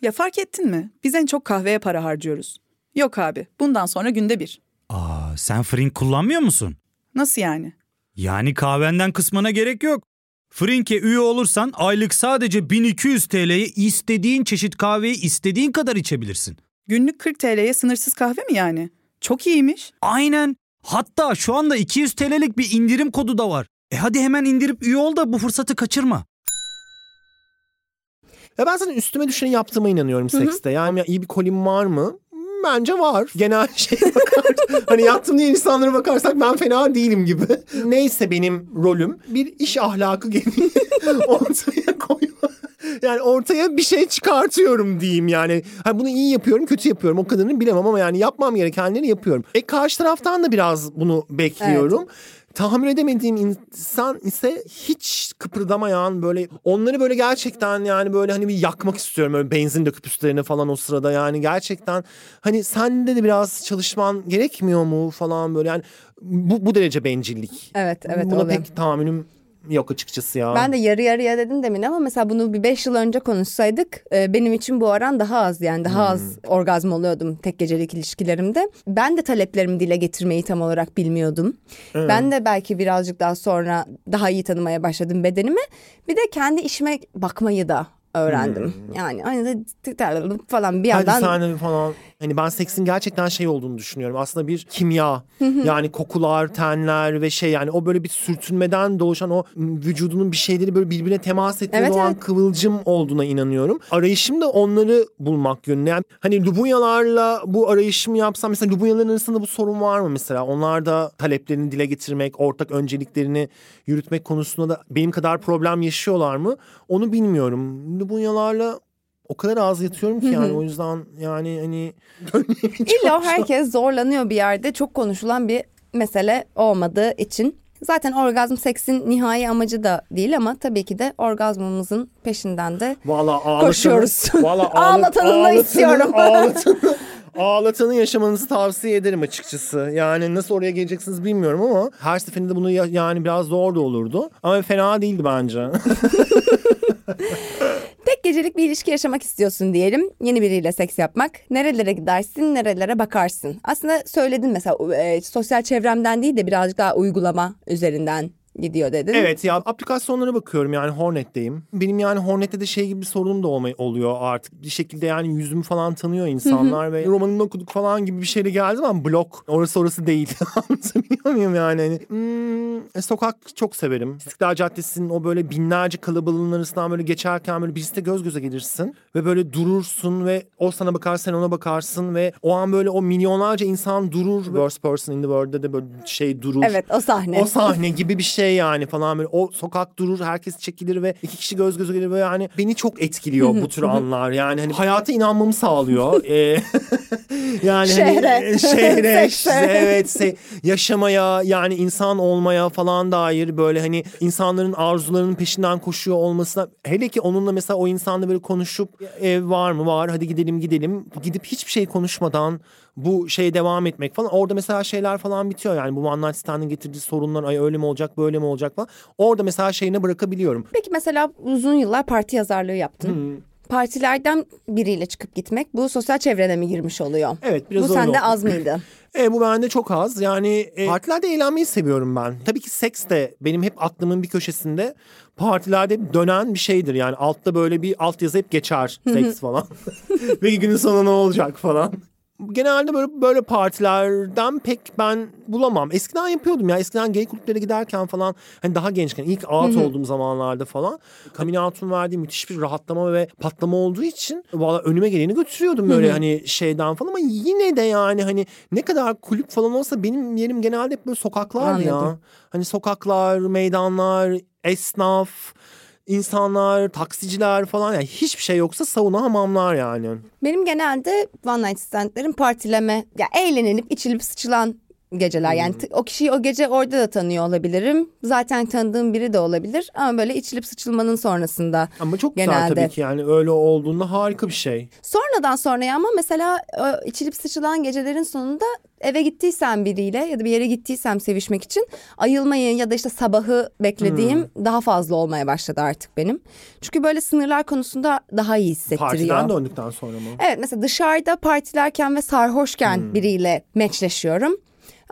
Ya fark ettin mi? Biz en çok kahveye para harcıyoruz. Yok abi, bundan sonra günde bir. Sen Frink kullanmıyor musun? Nasıl yani? Yani kahvenden kısmına gerek yok. Frink'e üye olursan aylık sadece 1200 TL'ye istediğin çeşit kahveyi istediğin kadar içebilirsin. Günlük 40 TL'ye sınırsız kahve mi yani? Çok iyiymiş. Aynen. Hatta şu anda 200 TL'lik bir indirim kodu da var. E hadi hemen indirip üye ol da bu fırsatı kaçırma. Ya ben zaten üstüme düşeni yaptığıma inanıyorum sekste. Yani ya iyi bir kolim var mı? Bence var. Genel şey bakar. hani yaptım diye insanlara bakarsak ben fena değilim gibi. Neyse benim rolüm bir iş ahlakı gereği ortaya koyma. Yani ortaya bir şey çıkartıyorum diyeyim yani. Ha bunu iyi yapıyorum, kötü yapıyorum. O kadarını bilemem ama yani yapmam gerekenleri yapıyorum. E karşı taraftan da biraz bunu bekliyorum. Tahammül edemediğim insan ise hiç kıpırdamayan böyle onları böyle gerçekten yani böyle hani bir yakmak istiyorum böyle benzin döküp üstlerine falan o sırada yani gerçekten hani sende de biraz çalışman gerekmiyor mu falan böyle yani bu, bu derece bencillik. Evet, evet, Buna oluyor. pek tahammülüm yok açıkçası ya. Ben de yarı yarıya dedim demin ama mesela bunu bir beş yıl önce konuşsaydık e, benim için bu oran daha az yani daha az orgazm oluyordum tek gecelik ilişkilerimde. Ben de taleplerimi dile getirmeyi tam olarak bilmiyordum. Ben de belki birazcık daha sonra daha iyi tanımaya başladım bedenimi. Bir de kendi işime bakmayı da öğrendim. Yani aynı da falan bir Hadi yandan sen de falan. Hani ben seksin gerçekten şey olduğunu düşünüyorum. Aslında bir kimya. yani kokular, tenler ve şey yani o böyle bir sürtünmeden doğuşan o vücudunun bir şeyleri böyle birbirine temas ettiği Evet, o an evet. kıvılcım olduğuna inanıyorum. Arayışım da onları bulmak yönünde. Yani hani Lubunyalarla bu arayışımı yapsam mesela Lubunyaların arasında bu sorun var mı mesela? Onlar da taleplerini dile getirmek, ortak önceliklerini yürütmek konusunda da benim kadar problem yaşıyorlar mı? Onu bilmiyorum. Lubunyalarla o kadar az yatıyorum ki yani o yüzden yani hani İlla herkes zorlanıyor bir yerde. Çok konuşulan bir mesele olmadığı için. Zaten orgazm seksin nihai amacı da değil ama tabii ki de orgazmımızın peşinden de Valla ağlatanı, Koşuyoruz. Valla Ağlatanını da istiyorum. Ağlatanı, ağlatanı yaşamanızı tavsiye ederim açıkçası. Yani nasıl oraya geleceksiniz bilmiyorum ama her seferinde bunu ya- yani biraz zor da olurdu. Ama fena değildi bence. tek gecelik bir ilişki yaşamak istiyorsun diyelim. Yeni biriyle seks yapmak. Nerelere gidersin, nerelere bakarsın. Aslında söyledin mesela e, sosyal çevremden değil de birazcık daha uygulama üzerinden gidiyor dedin. Evet ya aplikasyonlara bakıyorum yani Hornet'teyim. Benim yani Hornet'te de şey gibi bir sorunum da olmay oluyor artık. Bir şekilde yani yüzümü falan tanıyor insanlar ve romanını okuduk falan gibi bir şeyle geldim ama blok orası orası değil. Anlatabiliyor muyum yani? Hani, hmm, e, sokak çok severim. İstiklal Caddesi'nin o böyle binlerce kalabalığın arasından böyle geçerken böyle birisiyle göz göze gelirsin ve böyle durursun ve o sana bakar sen ona bakarsın ve o an böyle o milyonlarca insan durur. Worst person in the world'de de böyle şey durur. Evet o sahne. O sahne gibi bir şey yani falan böyle o sokak durur herkes çekilir ve iki kişi göz göze gelir ve yani beni çok etkiliyor bu tür anlar yani hani hayata inanmamı sağlıyor. Ee, yani Şehre. hani şehre Sekse. evet se- yaşamaya yani insan olmaya falan dair böyle hani insanların arzularının peşinden koşuyor olmasına hele ki onunla mesela o insanla böyle konuşup ev var mı var hadi gidelim gidelim gidip hiçbir şey konuşmadan bu şey devam etmek falan orada mesela şeyler falan bitiyor yani bu One Night Stand'ın getirdiği sorunlar ay öyle mi olacak böyle mi olacak falan orada mesela şeyine bırakabiliyorum. Peki mesela uzun yıllar parti yazarlığı yaptın. Partilerden biriyle çıkıp gitmek bu sosyal çevrene mi girmiş oluyor? Evet biraz Bu sende oldu. az mıydı? E, bu bende çok az. Yani e, partilerde eğlenmeyi seviyorum ben. Tabii ki seks de benim hep aklımın bir köşesinde partilerde dönen bir şeydir. Yani altta böyle bir altyazı hep geçer seks falan. Ve günün sonu ne olacak falan. Genelde böyle böyle partilerden pek ben bulamam. Eskiden yapıyordum ya. Eskiden gay kulüplere giderken falan hani daha gençken ilk out olduğum zamanlarda falan coming out'un verdiği müthiş bir rahatlama ve patlama olduğu için valla önüme geleni götürüyordum böyle hani şeyden falan ama yine de yani hani ne kadar kulüp falan olsa benim yerim genelde hep böyle sokaklardı ya. Hani sokaklar, meydanlar, esnaf, insanlar, taksiciler falan yani hiçbir şey yoksa sauna hamamlar yani. Benim genelde one night standlerim partileme, ya eğlenilip içilip sıçılan geceler. Yani t- o kişiyi o gece orada da tanıyor olabilirim. Zaten tanıdığım biri de olabilir ama böyle içilip sıçılmanın sonrasında. Ama çok güzel Genelde. tabii ki yani öyle olduğunda harika bir şey. Sonradan sonraya ama mesela o içilip sıçılan gecelerin sonunda eve gittiysem biriyle ya da bir yere gittiysem sevişmek için ayılmayı ya da işte sabahı beklediğim daha fazla olmaya başladı artık benim. Çünkü böyle sınırlar konusunda daha iyi hissettiriyor. Partiden döndükten sonra mı? Evet mesela dışarıda partilerken ve sarhoşken biriyle meçleşiyorum.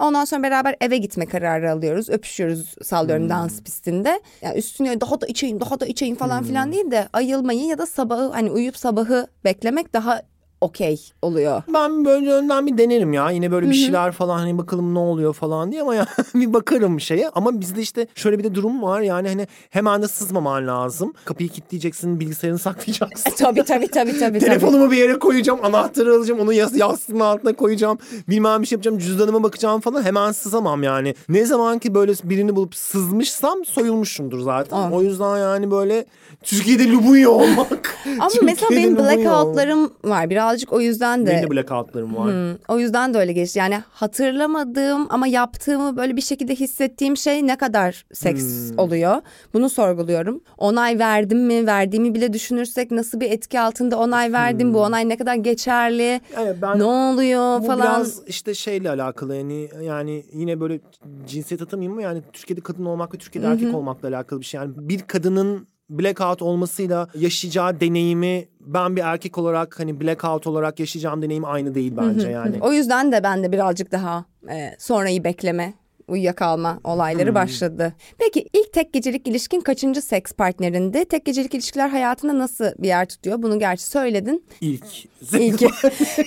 Ondan sonra beraber eve gitme kararı alıyoruz. Öpüşüyoruz sallıyorum dans pistinde. Yani üstüne daha da içeyim daha da içeyim falan filan değil de ayılmayı ya da sabahı hani uyuyup sabahı beklemek daha okey oluyor. Ben böyle önden bir denerim ya. Yine böyle bir şeyler falan hani bakalım ne oluyor falan diye ama ya bir bakarım şeye. Ama bizde işte şöyle bir de durum var. Yani hani hemen de sızmaman lazım. Kapıyı kilitleyeceksin, bilgisayarını saklayacaksın. tabii tabii tabii tabii. tabii. Telefonumu bir yere koyacağım, anahtarı alacağım, onu yas yastığın altına koyacağım. Bilmem bir şey yapacağım, cüzdanıma bakacağım falan. Hemen sızamam yani. Ne zaman ki böyle birini bulup sızmışsam soyulmuşumdur zaten. Aa. O yüzden yani böyle Türkiye'de Lubunya olmak. Ama mesela Türkiye'de benim Lubunya olmak. blackoutlarım var. Birazcık o yüzden de. Benim de blackoutlarım var. Hmm, o yüzden de öyle geçti. Yani hatırlamadığım ama yaptığımı böyle bir şekilde hissettiğim şey ne kadar seks Hmm. oluyor. Bunu sorguluyorum. Onay verdim mi? Verdiğimi bile düşünürsek nasıl bir etki altında onay verdim? Bu onay ne kadar geçerli? Hmm. Evet, ben- ne oluyor Bu falan. biraz işte şeyle alakalı yani yani yine böyle cinsiyet atamayayım mı yani Türkiye'de kadın olmak ve Türkiye'de erkek olmakla alakalı bir şey. Yani bir kadının blackout olmasıyla yaşayacağı deneyimi ben bir erkek olarak hani blackout olarak yaşayacağım deneyim aynı değil bence yani. O yüzden de ben de birazcık daha e, sonrayı bekleme uyuyakalma olayları başladı. Peki ilk tek gecelik ilişkin kaçıncı seks partnerinde? Tek gecelik ilişkiler hayatında nasıl bir yer tutuyor? Bunu gerçi söyledin. İlk. İlk.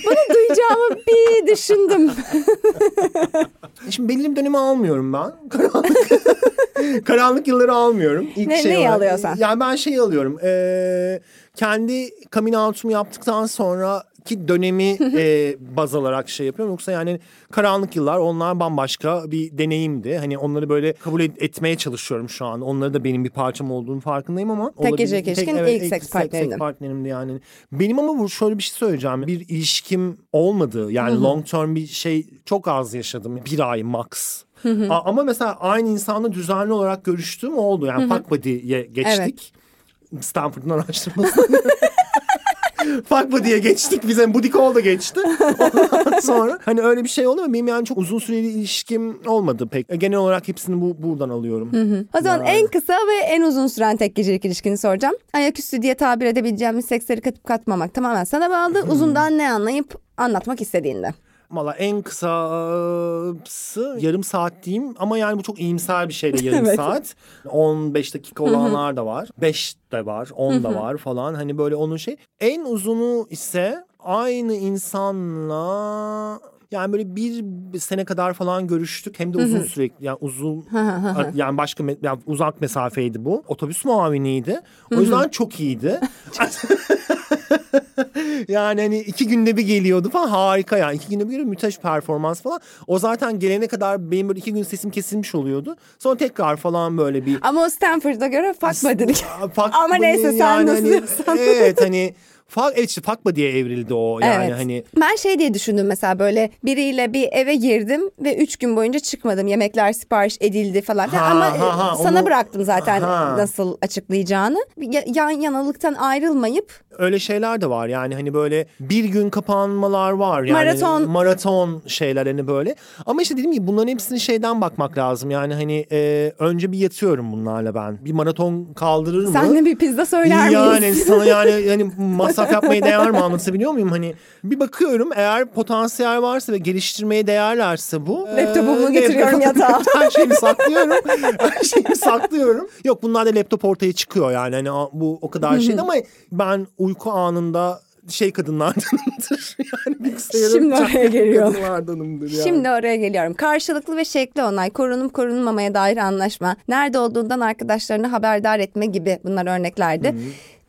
Bunu duyacağımı bir düşündüm. Şimdi belli dönemi almıyorum ben. Karanlık, karanlık yılları almıyorum. İlk Ne- şey neyi olarak- alıyorsan? Yani ben şeyi alıyorum. Ee, kendi coming out'umu yaptıktan sonraki dönemi e, baz alarak şey yapıyorum. Yoksa yani karanlık yıllar onlar bambaşka bir deneyimdi. Hani onları böyle kabul et- etmeye çalışıyorum şu an. Onları da benim bir parçam olduğunu farkındayım ama. olabilir. gecelik ilişkin ilk seks partnerindin. partnerimdi yani. Benim ama bu şöyle bir şey söyleyeceğim. Bir ilişkim olmadı. Yani long term bir şey çok az yaşadım. Bir ay max. A- ama mesela aynı insanla düzenli olarak görüştüğüm oldu. Yani fuck buddy'ye geçtik. Stanford'un araştırması. Fuck buddy'ye geçtik. Bize call da geçti. Ondan sonra hani öyle bir şey oldu ama benim yani çok uzun süreli ilişkim olmadı pek. E, Genel olarak hepsini bu buradan alıyorum. O zaman en kısa ve en uzun süren tek gecelik ilişkini soracağım. Ayaküstü diye tabir edebileceğimiz seksleri katıp katmamak tamamen sana bağlı. Uzundan ne anlayıp anlatmak istediğinde. Valla en kısası yarım saat diyeyim ama yani bu çok iyimser bir şeyle yarım Evet. saat. 15 dakika olanlar da var. 5 de var, 10 da var falan. Hani böyle onun şey. En uzunu ise aynı insanla yani böyle bir sene kadar falan görüştük. Hem de uzun sürekli yani uzun yani başka me- yani uzak mesafeydi bu. Otobüs muaviniydi. O yüzden çok iyiydi. yani hani iki günde bir geliyordu falan harika yani. iki günde bir geliyor müthiş performans falan. O zaten gelene kadar benim böyle iki gün sesim kesilmiş oluyordu. Sonra tekrar falan böyle bir Ama o Stanford'a göre fuck. Fuck Ama buddy neyse, sen nasıl hani, diyorsan. Evet hani evet işte fuck buddy'ye evrildi o yani evet. hani. Ben şey diye düşündüm mesela böyle biriyle bir eve girdim ve üç gün boyunca çıkmadım. Yemekler sipariş edildi falan. Ha, Ama ha, ha, e, sana onu- bıraktım zaten Ha. nasıl açıklayacağını. Ya- Yan yanalıktan ayrılmayıp öyle şeyler de var yani hani böyle bir gün kapanmalar var yani Maraton. maraton şeyler hani böyle ama işte dediğim gibi bunların hepsini şeyden bakmak lazım yani hani e, önce bir yatıyorum bunlarla ben bir maraton kaldırır mı? sen de bir pizza söyler yani miyiz? sana yani hani masraf yapmaya değer mi anlatabiliyor muyum? Hani bir bakıyorum eğer potansiyel varsa ve geliştirmeye değerlerse bu. Laptopumu eee, getiriyorum yatağa. Her şeyimi saklıyorum. Her şeyimi saklıyorum. Yok bunlar da laptop ortaya çıkıyor yani. Hani bu o kadar şey ama ben uyku anında şey kadınlardanımdır. Yani Şimdi oraya geliyorum. kadınlardanımdır yani. Şimdi oraya geliyorum. Karşılıklı ve şekli onay, korunup korunmamaya dair anlaşma, nerede olduğundan arkadaşlarını haberdar etme gibi bunlar örneklerdi.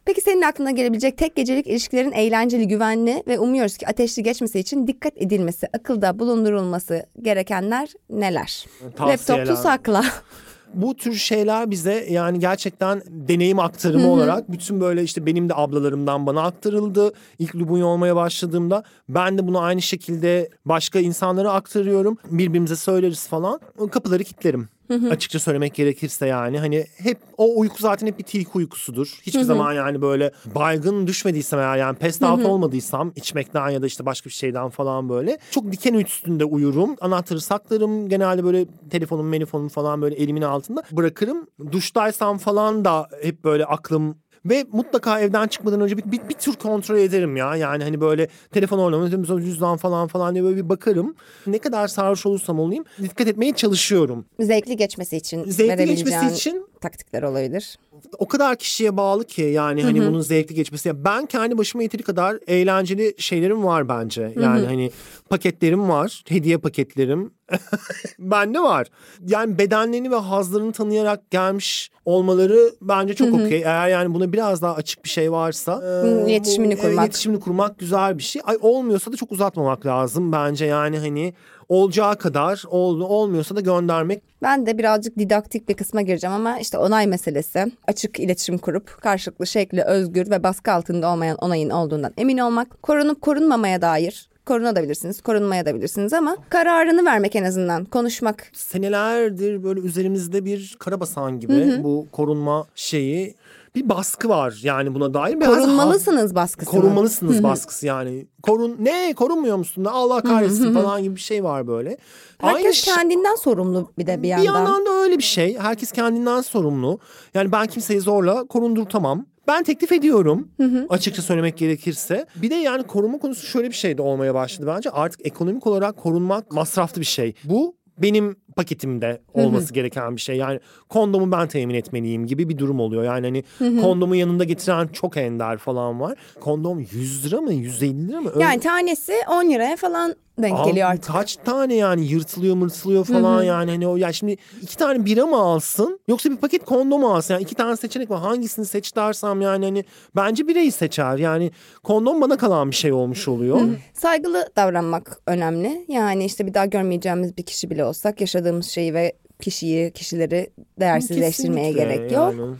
Peki senin aklına gelebilecek tek gecelik ilişkilerin eğlenceli, güvenli ve umuyoruz ki ateşli geçmesi için dikkat edilmesi, akılda bulundurulması gerekenler neler? Laptopu sakla. bu tür şeyler bize yani gerçekten deneyim aktarımı olarak bütün böyle işte benim de ablalarımdan bana aktarıldı. İlk Lubunya olmaya başladığımda ben de bunu aynı şekilde başka insanlara aktarıyorum. Birbirimize söyleriz falan. Kapıları kilitlerim. Açıkça söylemek gerekirse yani hani hep o uyku zaten hep bir tilki uykusudur. Hiçbir zaman yani böyle baygın düşmediysem eğer yani pest out olmadıysam içmekten ya da işte başka bir şeyden falan böyle çok diken üstünde uyurum. Anahtarı saklarım. Genelde böyle telefonum, telefonum falan böyle elimin altında bırakırım. Duştaysam falan da hep böyle aklım ve mutlaka evden çıkmadan önce bir, bir, bir tür kontrol ederim ya. Yani hani böyle telefon orlamı, cüzdan falan falan diye böyle bir bakarım. Ne kadar sarhoş olursam olayım dikkat etmeye çalışıyorum. Zevkli geçmesi için Zevkli geçmesi için taktikler olabilir. o kadar kişiye bağlı ki yani hani bunun zevkli geçmesi. Ya ben kendi başıma yeteri kadar eğlenceli şeylerim var bence. Yani hani paketlerim var, hediye paketlerim. Bende var. Yani bedenlerini ve hazlarını tanıyarak gelmiş olmaları bence çok okey. Eğer yani buna biraz daha açık bir şey varsa. Hı, e, iletişimini bu- kurmak. iletişimini kurmak güzel bir şey. Ay olmuyorsa da çok uzatmamak lazım bence yani hani olacağı kadar oldu olmuyorsa da göndermek Ben de birazcık didaktik bir kısma gireceğim ama işte onay meselesi, açık iletişim kurup karşılıklı şekli özgür ve baskı altında olmayan onayın olduğundan emin olmak, korunup korunmamaya dair korunabilirsiniz, korunmaya da bilirsiniz ama kararını vermek en azından konuşmak. senelerdir böyle üzerimizde bir karabasan gibi bu korunma şeyi bir baskı var yani buna dair. Biraz Korunmalısınız baskısı. ha- korunmalısınız baskısı yani. Korun ne korunmuyor musun da Allah kahretsin falan gibi bir şey var böyle. Aynı Herkes şey- kendinden sorumlu bir de bir bir yandan. yandan da öyle bir şey. Herkes kendinden sorumlu. Yani ben kimseyi zorla korundurtamam. Ben teklif ediyorum açıkça söylemek gerekirse. Bir de yani koruma konusu şöyle bir şey de olmaya başladı bence. Artık ekonomik olarak korunmak masraflı bir şey. Bu benim paketimde olması gereken bir şey. Yani kondomu ben temin etmeliyim gibi bir durum oluyor. Yani hani kondomu yanında getiren çok ender falan var. Kondom 100 lira mı 150 lira mı? Öyle- Yani tanesi 10 liraya falan denk Abi geliyor artık. Kaç tane yani yırtılıyor mırtılıyor falan yani hani o ya şimdi iki tane bira mı alsın yoksa bir paket kondom mu alsın yani iki tane seçenek var hangisini seç dersem yani hani bence birayı seçer yani kondom bana kalan bir şey olmuş oluyor. Saygılı davranmak önemli. Yani işte bir daha görmeyeceğimiz bir kişi bile olsak yaşadığımız şeyi ve kişiyi, kişileri değersizleştirmeye Kesinlikle gerek yok. yani.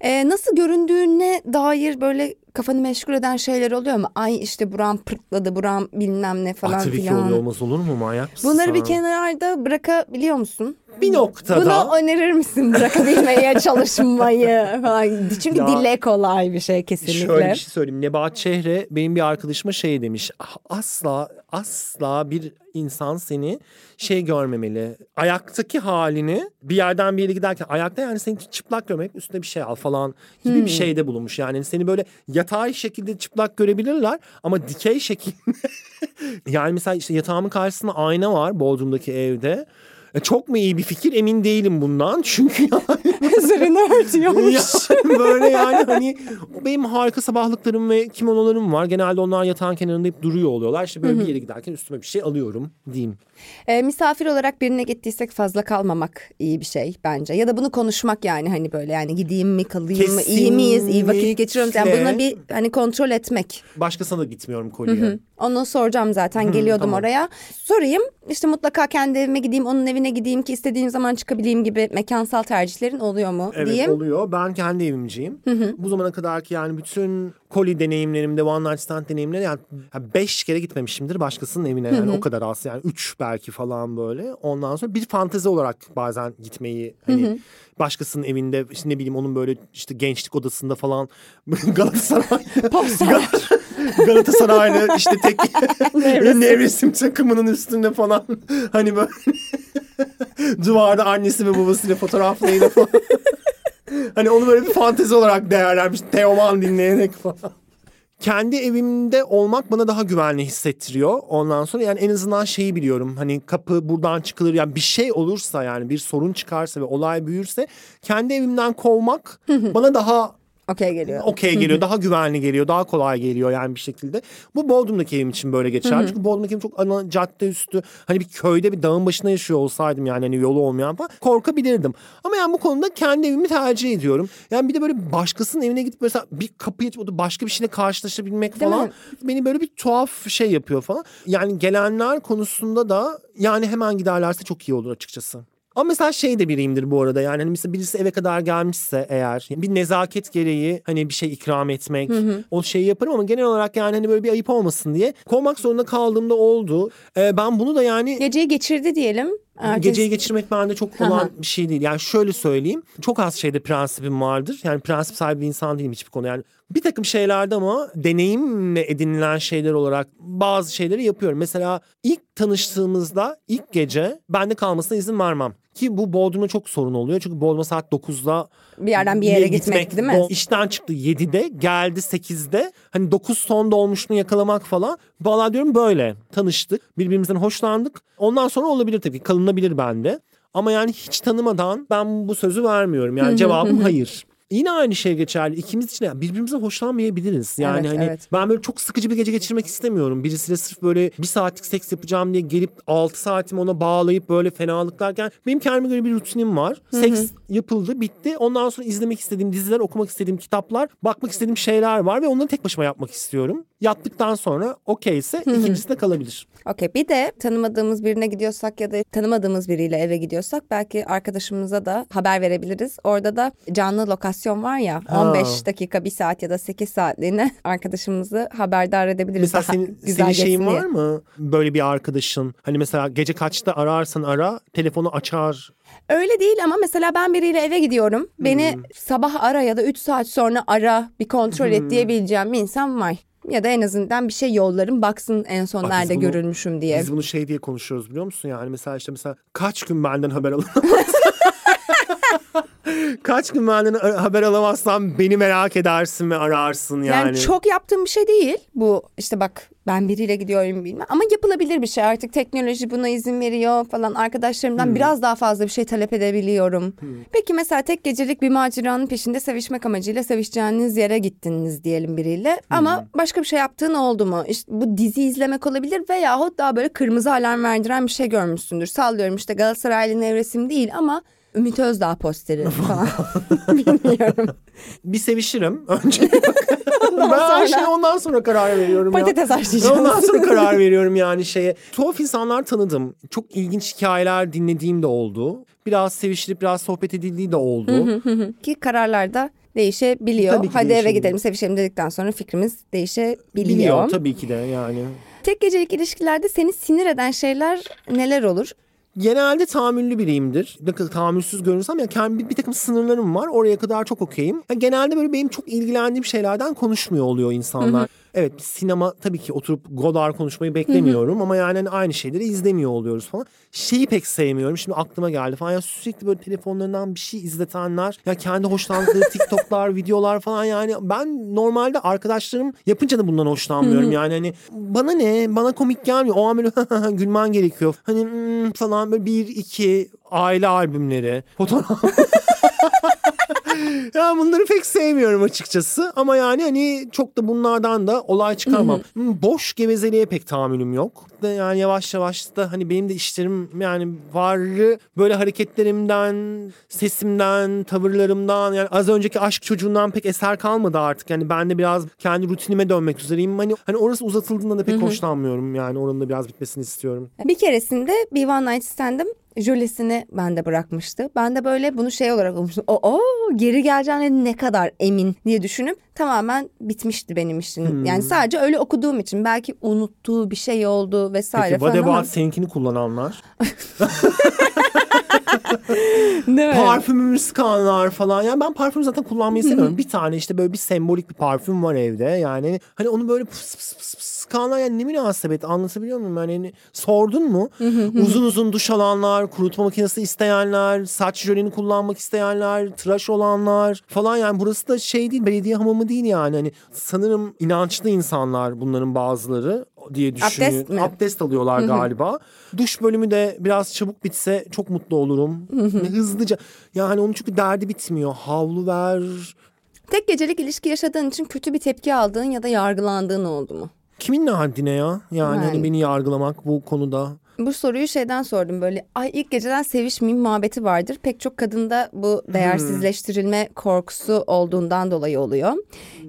Ee, nasıl göründüğüne dair böyle kafanı meşgul eden şeyler oluyor mu? Ay işte buram pırtladı, buram bilmem ne falan Aa, tabii ki oluyor olmaz olur mu manyak mısın Bunları bir sen? kenarda bırakabiliyor musun? Bir noktada Buna önerir misin bırakabilmeye çalışmayı? falan? Çünkü Ya, dile kolay bir şey kesinlikle. Şöyle bir şey söyleyeyim. Nebahat Çehre benim bir arkadaşıma şey demiş. "Ah, Asla asla bir insan seni şey görmemeli. Ayaktaki halini bir yerden bir yere giderken ayakta yani seni çıplak görmek üstüne bir şey al falan gibi Hmm. bir şeyde bulunmuş. Yani seni böyle yatay şekilde çıplak görebilirler ama dikey şekilde yani mesela işte yatağımın karşısında ayna var Bodrum'daki evde. E, Çok mu iyi bir fikir emin değilim bundan. Çünkü yani Üzerine örtüyormuş. yani böyle yani hani benim harika sabahlıklarım ve kimonolarım var. Genelde onlar yatağın kenarında hep duruyor oluyorlar. İşte böyle bir yere giderken üstüme bir şey alıyorum diyeyim. Ee, misafir olarak birine gittiysek fazla kalmamak iyi bir şey bence. Ya da bunu konuşmak yani hani böyle yani gideyim mi kalayım mı iyi miyiz iyi vakit geçiriyoruz. Yani buna bir hani kontrol etmek. Başkasına da gitmiyorum kolye. Onu soracağım zaten geliyordum tamam. oraya. Sorayım işte mutlaka kendi evime gideyim onun evine gideyim ki istediğim zaman çıkabileyim gibi mekansal tercihlerin oluyor mu Evet diyeyim. oluyor. Ben kendi evimciyim. Bu zamana kadar ki yani bütün koli deneyimlerimde, one night stand deneyimleri yani yani beş kere gitmemişimdir başkasının evine yani o kadar az yani üç belki falan böyle. Ondan sonra bir fantezi olarak bazen gitmeyi hani başkasının evinde işte ne bileyim onun böyle işte gençlik odasında falan Galatasaray Galatasaraylı işte tek Nevresim. nevresim takımının üstünde falan hani böyle duvarda annesi ve babasıyla fotoğraflarıyla falan. hani onu böyle bir fantezi olarak değerlenmiş. Teoman dinleyerek falan. Kendi evimde olmak bana daha güvenli hissettiriyor. Ondan sonra yani en azından şeyi biliyorum. Hani kapı buradan çıkılır. Yani bir şey olursa yani bir sorun çıkarsa ve olay büyürse kendi evimden kovmak bana daha Okey geliyor. okey geliyor. daha güvenli geliyor. Daha kolay geliyor yani bir şekilde. Bu Bodrum'daki evim için böyle geçer. Çünkü Bodrum'daki evim çok ana cadde üstü. Hani bir köyde bir dağın başına yaşıyor olsaydım yani hani yolu olmayan falan korkabilirdim. Ama yani bu konuda kendi evimi tercih ediyorum. Yani bir de böyle başkasının evine gidip mesela bir kapıyı açıp başka bir şeyle karşılaşabilmek Değil falan mi? beni böyle bir tuhaf şey yapıyor falan. Yani gelenler konusunda da yani hemen giderlerse çok iyi olur açıkçası. Ama mesela şey de biriyimdir bu arada yani hani mesela birisi eve kadar gelmişse eğer bir nezaket gereği hani bir şey ikram etmek o şeyi yaparım ama genel olarak yani hani böyle bir ayıp olmasın diye kovmak zorunda kaldığımda oldu. Ee, ben bunu da yani Geceyi geçirdi diyelim. Ertesi- Geceyi geçirmek bende çok Hı hı. olan bir şey değil. Yani şöyle söyleyeyim. Çok az şeyde prensibim vardır. Yani prensip sahibi bir insan değilim hiçbir konu. Yani bir takım şeylerde ama deneyimle edinilen şeyler olarak bazı şeyleri yapıyorum. Mesela ilk tanıştığımızda ilk gece bende kalmasına izin vermem. Ki bu Bodrum'da çok sorun oluyor. Çünkü Bodrum'a saat 9'da Bir yerden bir yere gitmek, değil mi? Bo- İşten çıktı 7'de geldi 8'de. Hani 9 son dolmuşunu yakalamak falan. Valla diyorum böyle tanıştık. Birbirimizden hoşlandık. Ondan sonra olabilir tabii kalınabilir bende. Ama yani hiç tanımadan ben bu sözü vermiyorum. Yani cevabım hayır. Yine aynı şey geçerli. İkimiz için yani birbirimizden hoşlanmayabiliriz. Yani Evet, hani evet. ben böyle çok sıkıcı bir gece geçirmek istemiyorum. Birisiyle sırf böyle bir saatlik seks yapacağım diye gelip 6 saatimi ona bağlayıp böyle fenalıklarken benim kendime göre bir rutinim var. Seks yapıldı, bitti. Ondan sonra izlemek istediğim diziler, okumak istediğim kitaplar, bakmak istediğim şeyler var ve onları tek başıma yapmak istiyorum. Yattıktan sonra okeyse ikincisi de kalabilir. Okey bir de tanımadığımız birine gidiyorsak ya da tanımadığımız biriyle eve gidiyorsak belki arkadaşımıza da haber verebiliriz. Orada da canlı lokasyon var ya Ha. 15 dakika, 1 saat ya da 8 saatliğine arkadaşımızı haberdar edebiliriz. Mesela senin, güzel senin şeyin diye. var mı? Böyle bir arkadaşın. Hani mesela gece kaçta ararsan ara telefonu açar. Öyle değil ama mesela ben biriyle eve gidiyorum. Beni sabah ara ya da 3 saat sonra ara bir kontrol et diyebileceğim bir insan var. Ya da en azından bir şey yollarım baksın en son Bak nerede bunu- görülmüşüm diye. Biz bunu şey diye konuşuyoruz biliyor musun? Yani mesela işte mesela kaç gün benden haber alamazsın? kaç gün benden haber alamazsan beni merak edersin ve ararsın yani. Yani çok yaptığım bir şey değil bu işte bak ben biriyle gidiyorum bilmem. Ama yapılabilir bir şey artık teknoloji buna izin veriyor falan. Arkadaşlarımdan biraz daha fazla bir şey talep edebiliyorum. Peki mesela tek gecelik bir maceranın peşinde sevişmek amacıyla sevişeceğiniz yere gittiniz diyelim biriyle. Ama başka bir şey yaptığın oldu mu? İşte bu dizi izlemek olabilir veyahut daha böyle kırmızı alarm verdiren bir şey görmüşsündür. Sallıyorum işte Galatasaraylı nevresim değil ama Ümit Özdağ posteri falan. Bilmiyorum. Bir sevişirim önce. ben her sonra- şeye ondan sonra karar veriyorum ya. Patates haşlayacağız. Ondan sonra karar veriyorum yani şeye. Tuhaf insanlar tanıdım. Çok ilginç hikayeler dinlediğim de oldu. Biraz sevişilip biraz sohbet edildiği de oldu. Ki kararlarda değişebiliyor. Tabii ki Hadi eve gidelim sevişelim dedikten sonra fikrimiz değişebiliyor. Biliyor tabii ki de yani. Tek gecelik ilişkilerde seni sinir eden şeyler neler olur? Genelde tahammüllü biriyimdir. Ne kadar tahammülsüz görünsem ya kendi bir, takım sınırlarım var. Oraya kadar çok okeyim. Ya genelde böyle benim çok ilgilendiğim şeylerden konuşmuyor oluyor insanlar. Evet sinema tabii ki oturup Godard konuşmayı beklemiyorum ama yani hani aynı şeyleri izlemiyor oluyoruz falan. Şeyi pek sevmiyorum. Şimdi aklıma geldi falan ya sürekli böyle telefonlarından bir şey izletenler. Ya kendi hoşlandığı TikTok'lar, videolar falan yani ben normalde arkadaşlarım yapınca da bundan hoşlanmıyorum. yani hani bana ne? Bana komik gelmiyor. O an böyle gülmen gerekiyor. Hani hmm, falan böyle bir iki aile albümleri, fotoğraf ya bunları pek sevmiyorum açıkçası ama yani hani çok da bunlardan da olay çıkarmam. Hmm, Boş gevezeliğe pek tahammülüm yok. Yani yavaş yavaş da hani benim de işlerim yani varı böyle hareketlerimden, sesimden, tavırlarımdan yani az önceki aşk çocuğundan pek eser kalmadı artık. Yani ben de biraz kendi rutinime dönmek üzereyim. Hani hani orası uzatıldığında da pek hoşlanmıyorum. Yani oranın da biraz bitmesini istiyorum. Bir keresinde bir one night stand'ım jölesini bende bırakmıştı. Ben de böyle bunu şey olarak okumuştum. O, o geri geleceğine ne kadar emin diye düşünüp tamamen bitmişti benim için. Yani sadece öyle okuduğum için belki unuttuğu bir şey oldu vesaire Peki falan ama about seninkini kullananlar? değil mi? Parfümümü sıkanlar falan. Yani ben parfüm zaten kullanmayı seviyorum. bir tane işte böyle bir sembolik bir parfüm var evde. Yani hani onu böyle pıs pıs pıs pıs sıkanlar yani ne münasebet anlatabiliyor muyum? Yani hani sordun mu? uzun uzun duş alanlar, kurutma makinesi isteyenler, saç jöleni kullanmak isteyenler, tıraş olanlar falan yani burası da şey değil belediye hamamı değil yani. Hani sanırım inançlı insanlar bunların bazıları diye düşünüyorum. Abdest mi? Abdest alıyorlar galiba. Duş bölümü de biraz çabuk bitse çok mutlu olurum. Ve Hızlıca. Yani onun çünkü derdi bitmiyor. Havlu ver. Tek gecelik ilişki yaşadığın için kötü bir tepki aldığın ya da yargılandığın oldu mu? Kimin ne haddine ya? Yani Yani. hani beni yargılamak bu konuda. Bu soruyu şeyden sordum böyle ay ilk geceden sevişmeyeyim muhabbeti vardır. Pek çok kadında bu değersizleştirilme korkusu olduğundan dolayı oluyor.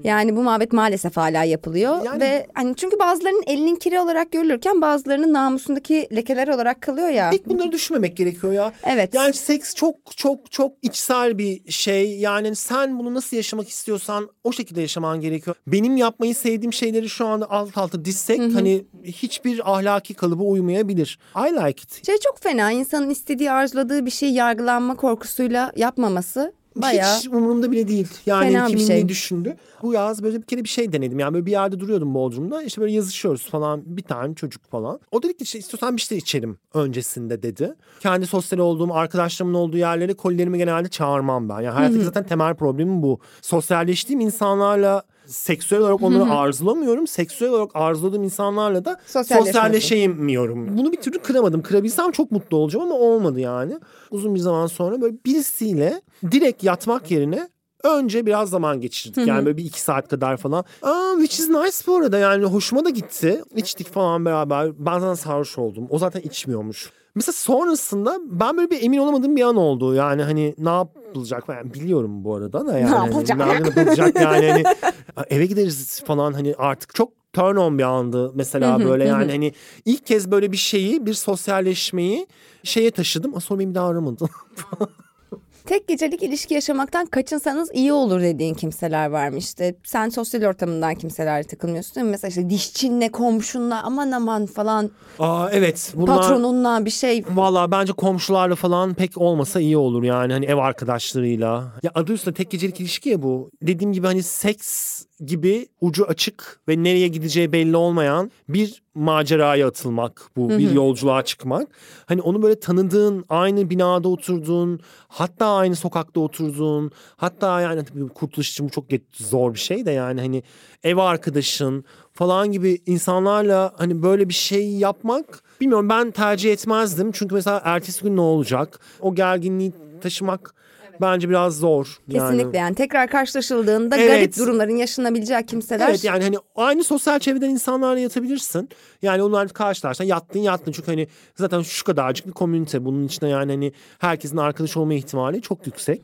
Yani bu muhabbet maalesef hala yapılıyor Yani- ve hani çünkü bazılarının elinin kiri olarak görülürken bazılarının namusundaki lekeler olarak kalıyor ya. Pek bunları düşünmemek gerekiyor ya. Evet. Yani seks çok çok çok içsel bir şey. Yani sen bunu nasıl yaşamak istiyorsan o şekilde yaşaman gerekiyor. Benim yapmayı sevdiğim şeyleri şu anda alt alta dizsek hani hiçbir ahlaki kalıba uymayabilir. I like it. Şey çok fena insanın istediği arzuladığı bir şeyi yargılanma korkusuyla yapmaması bayağı Hiç umurumda bile değil. Yani Fena kimin şey. ne düşündü. Bu yaz böyle bir kere bir şey denedim. Yani böyle bir yerde duruyordum Bodrum'da. İşte böyle yazışıyoruz falan. Bir tane çocuk falan. O dedi ki işte istiyorsan bir şey içelim öncesinde dedi. Kendi sosyal olduğum arkadaşlarımın olduğu yerlere kolilerimi genelde çağırmam ben. Yani hayattaki zaten temel problemim bu. Sosyalleştiğim insanlarla seksüel olarak onları arzulamıyorum. Seksüel olarak arzuladığım insanlarla da sosyalleşemiyorum. Bunu bir türlü kıramadım. Kırabilsem çok mutlu olacağım ama olmadı yani. Uzun bir zaman sonra böyle birisiyle direkt yatmak yerine önce biraz zaman geçirdik. Yani böyle bir iki saat kadar falan. Aa, which is nice bu arada yani hoşuma da gitti. İçtik falan beraber. Ben zaten sarhoş oldum. O zaten içmiyormuş. Mesela sonrasında ben böyle bir emin olamadığım bir an oldu. Yani hani ne yapılacak yani biliyorum bu arada da yani. hani yapılacak? ne yapılacak yani hani eve gideriz falan hani artık çok turn on bir andı mesela böyle yani hani ilk kez böyle bir şeyi bir sosyalleşmeyi şeye taşıdım. Sonra beni bir daha aramadı. Tek gecelik ilişki yaşamaktan kaçınsanız iyi olur dediğin kimseler varmış. İşte sen sosyal ortamından kimselerle takılmıyorsun değil mi? Mesela işte dişçinle, komşunla aman aman falan Aa evet bunlar patronunla bir şey. Valla bence komşularla falan pek olmasa iyi olur yani hani ev arkadaşlarıyla. Ya adı üstünde tek gecelik ilişki ya bu. Dediğim gibi hani seks gibi ucu açık ve nereye gideceği belli olmayan bir maceraya atılmak bu bir yolculuğa çıkmak. Hani onu böyle tanıdığın aynı binada oturduğun hatta aynı sokakta oturduğun hatta yani tabii kurtuluş için bu çok zor bir şey de yani hani ev arkadaşın falan gibi insanlarla hani böyle bir şey yapmak bilmiyorum ben tercih etmezdim. Çünkü mesela ertesi gün ne olacak? O gerginliği taşımak bence biraz zor. Kesinlikle yani, tekrar karşılaşıldığında Evet. garip durumların yaşanabileceği kimseler Evet yani hani aynı sosyal çevreden insanlarla yatabilirsin. Yani onlar karşılarsan yattın yattın. Çünkü hani zaten şu kadarcık bir komünite. Bunun içinde yani hani herkesin arkadaş olma ihtimali çok yüksek.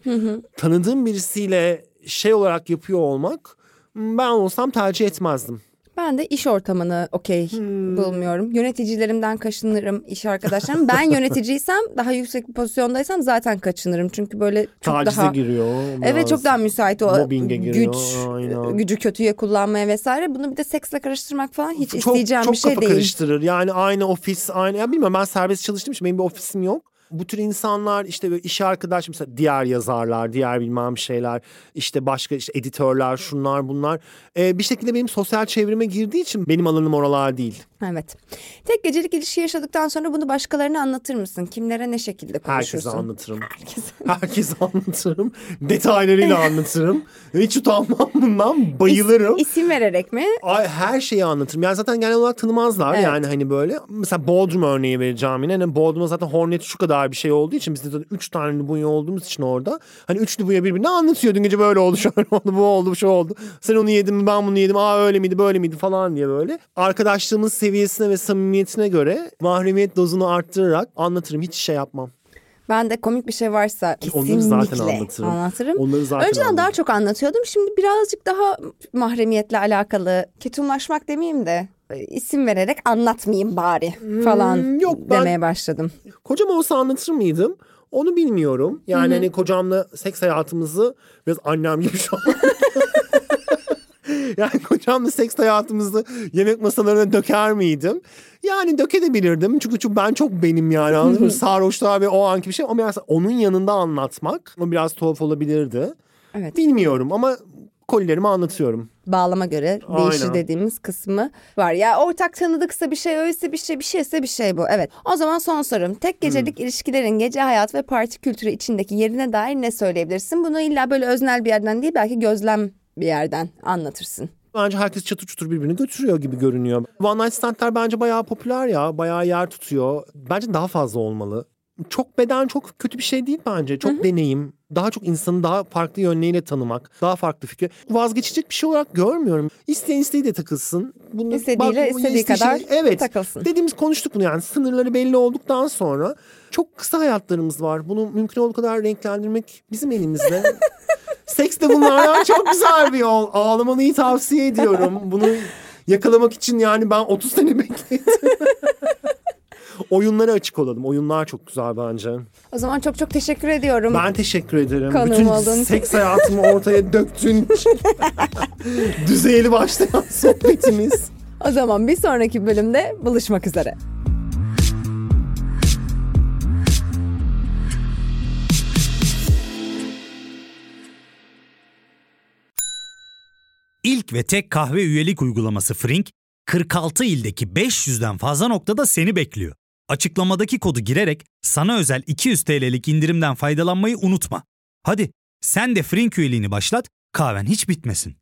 Tanıdığım birisiyle şey olarak yapıyor olmak ben olsam tercih etmezdim. Ben de iş ortamını okey Hmm. bulmuyorum. Yöneticilerimden kaçınırım, iş arkadaşlarım. Ben yöneticiysem, daha yüksek bir pozisyondaysam zaten kaçınırım. Çünkü böyle çok Tacize daha... giriyor. Evet çok daha müsait o mobbinge giriyor, güç, aynen. gücü kötüye kullanmaya vesaire. Bunu bir de seksle karıştırmak falan hiç çok, isteyeceğim çok bir şey kafa değil. karıştırır. Yani aynı ofis, aynı ya bilmiyorum ben serbest çalıştığım için benim bir ofisim yok. Bu tür insanlar işte böyle iş arkadaş mesela diğer yazarlar, diğer bilmem şeyler, işte başka işte editörler, şunlar bunlar. Ee, bir şekilde benim sosyal çevreme girdiği için benim alanım oralar değil. Evet. Tek gecelik ilişki yaşadıktan sonra bunu başkalarına anlatır mısın? Kimlere ne şekilde konuşursun? Herkese anlatırım. Herkese anlatırım. Detaylarıyla anlatırım. Hiç utanmam bundan. Bayılırım. İs- isim vererek mi? Ay, her şeyi anlatırım. Yani zaten genel olarak tanımazlar Evet. yani hani böyle. Mesela Bodrum örneği vereceğim yine. Hani Bodrum'da zaten Hornet şu kadar bir şey olduğu için biz de zaten üç tane Lubunya olduğumuz için orada. Hani üç Lubunya birbirine anlatıyor. Dün gece böyle oldu, şöyle oldu, bu oldu, şu oldu. Sen onu yedin mi, ben bunu yedim. Aa öyle miydi, böyle miydi falan diye böyle. Arkadaşlığımız seviyesine ve samimiyetine göre mahremiyet dozunu arttırarak anlatırım. Hiç şey yapmam. Ben de komik bir şey varsa Onları kesinlikle zaten anlatırım. anlatırım. Onları zaten Önceden daha anlatırım. çok anlatıyordum. Şimdi birazcık daha mahremiyetle alakalı ketumlaşmak demeyeyim de isim vererek anlatmayayım bari falan Hmm, yok, ben- demeye başladım. Kocam olsa anlatır mıydım? Onu bilmiyorum. Yani hani kocamla seks hayatımızı biraz annem gibi şu an. yani kocamla seks hayatımızı yemek masalarına döker miydim? Yani dökebilirdim. Çünkü, çünkü ben çok benim yani. Anladın mı? Sarhoşluğa ve o anki bir şey. Ama mesela onun yanında anlatmak o biraz tuhaf olabilirdi. Evet. Bilmiyorum ama kolilerimi anlatıyorum. Bağlama göre değişir Aynen. dediğimiz kısmı var. Ya ortak tanıdıksa bir şey, öyleyse bir şey, bir şeyse bir şey bu. Evet. O zaman son sorum. Tek gecelik ilişkilerin gece hayat ve parti kültürü içindeki yerine dair ne söyleyebilirsin? Bunu illa böyle öznel bir yerden değil belki gözlem bir yerden anlatırsın. Bence herkes çatır çutur birbirini götürüyor gibi görünüyor. One Night Stand'ler bence bayağı popüler ya. Bayağı yer tutuyor. Bence daha fazla olmalı. Çok beden çok kötü bir şey değil bence. Çok deneyim. Daha çok insanı daha farklı yönleriyle tanımak. Daha farklı fikir. Vazgeçecek bir şey olarak görmüyorum. İsteyen isteği de takılsın. Bunu, İstediğiyle bu istediği kadar şey- evet, takılsın. Dediğimiz konuştuk bunu yani. Sınırları belli olduktan sonra çok kısa hayatlarımız var. Bunu mümkün olduğu kadar renklendirmek bizim elimizde. Seks de bunlardan çok güzel bir yol. Ağlamalıyı tavsiye ediyorum. Bunu yakalamak için yani ben 30 sene bekledim. Oyunlara açık olalım. Oyunlar çok güzel bence. O zaman çok çok teşekkür ediyorum. Ben teşekkür ederim. Konuğum Bütün için. seks hayatımı ortaya döktüğün için. Düzeyli başlayan sohbetimiz. O zaman bir sonraki bölümde buluşmak üzere. İlk ve tek kahve üyelik uygulaması Frink, 46 ildeki 500'den fazla noktada seni bekliyor. Açıklamadaki kodu girerek sana özel 200 TL'lik indirimden faydalanmayı unutma. Hadi sen de Frink üyeliğini başlat, kahven hiç bitmesin.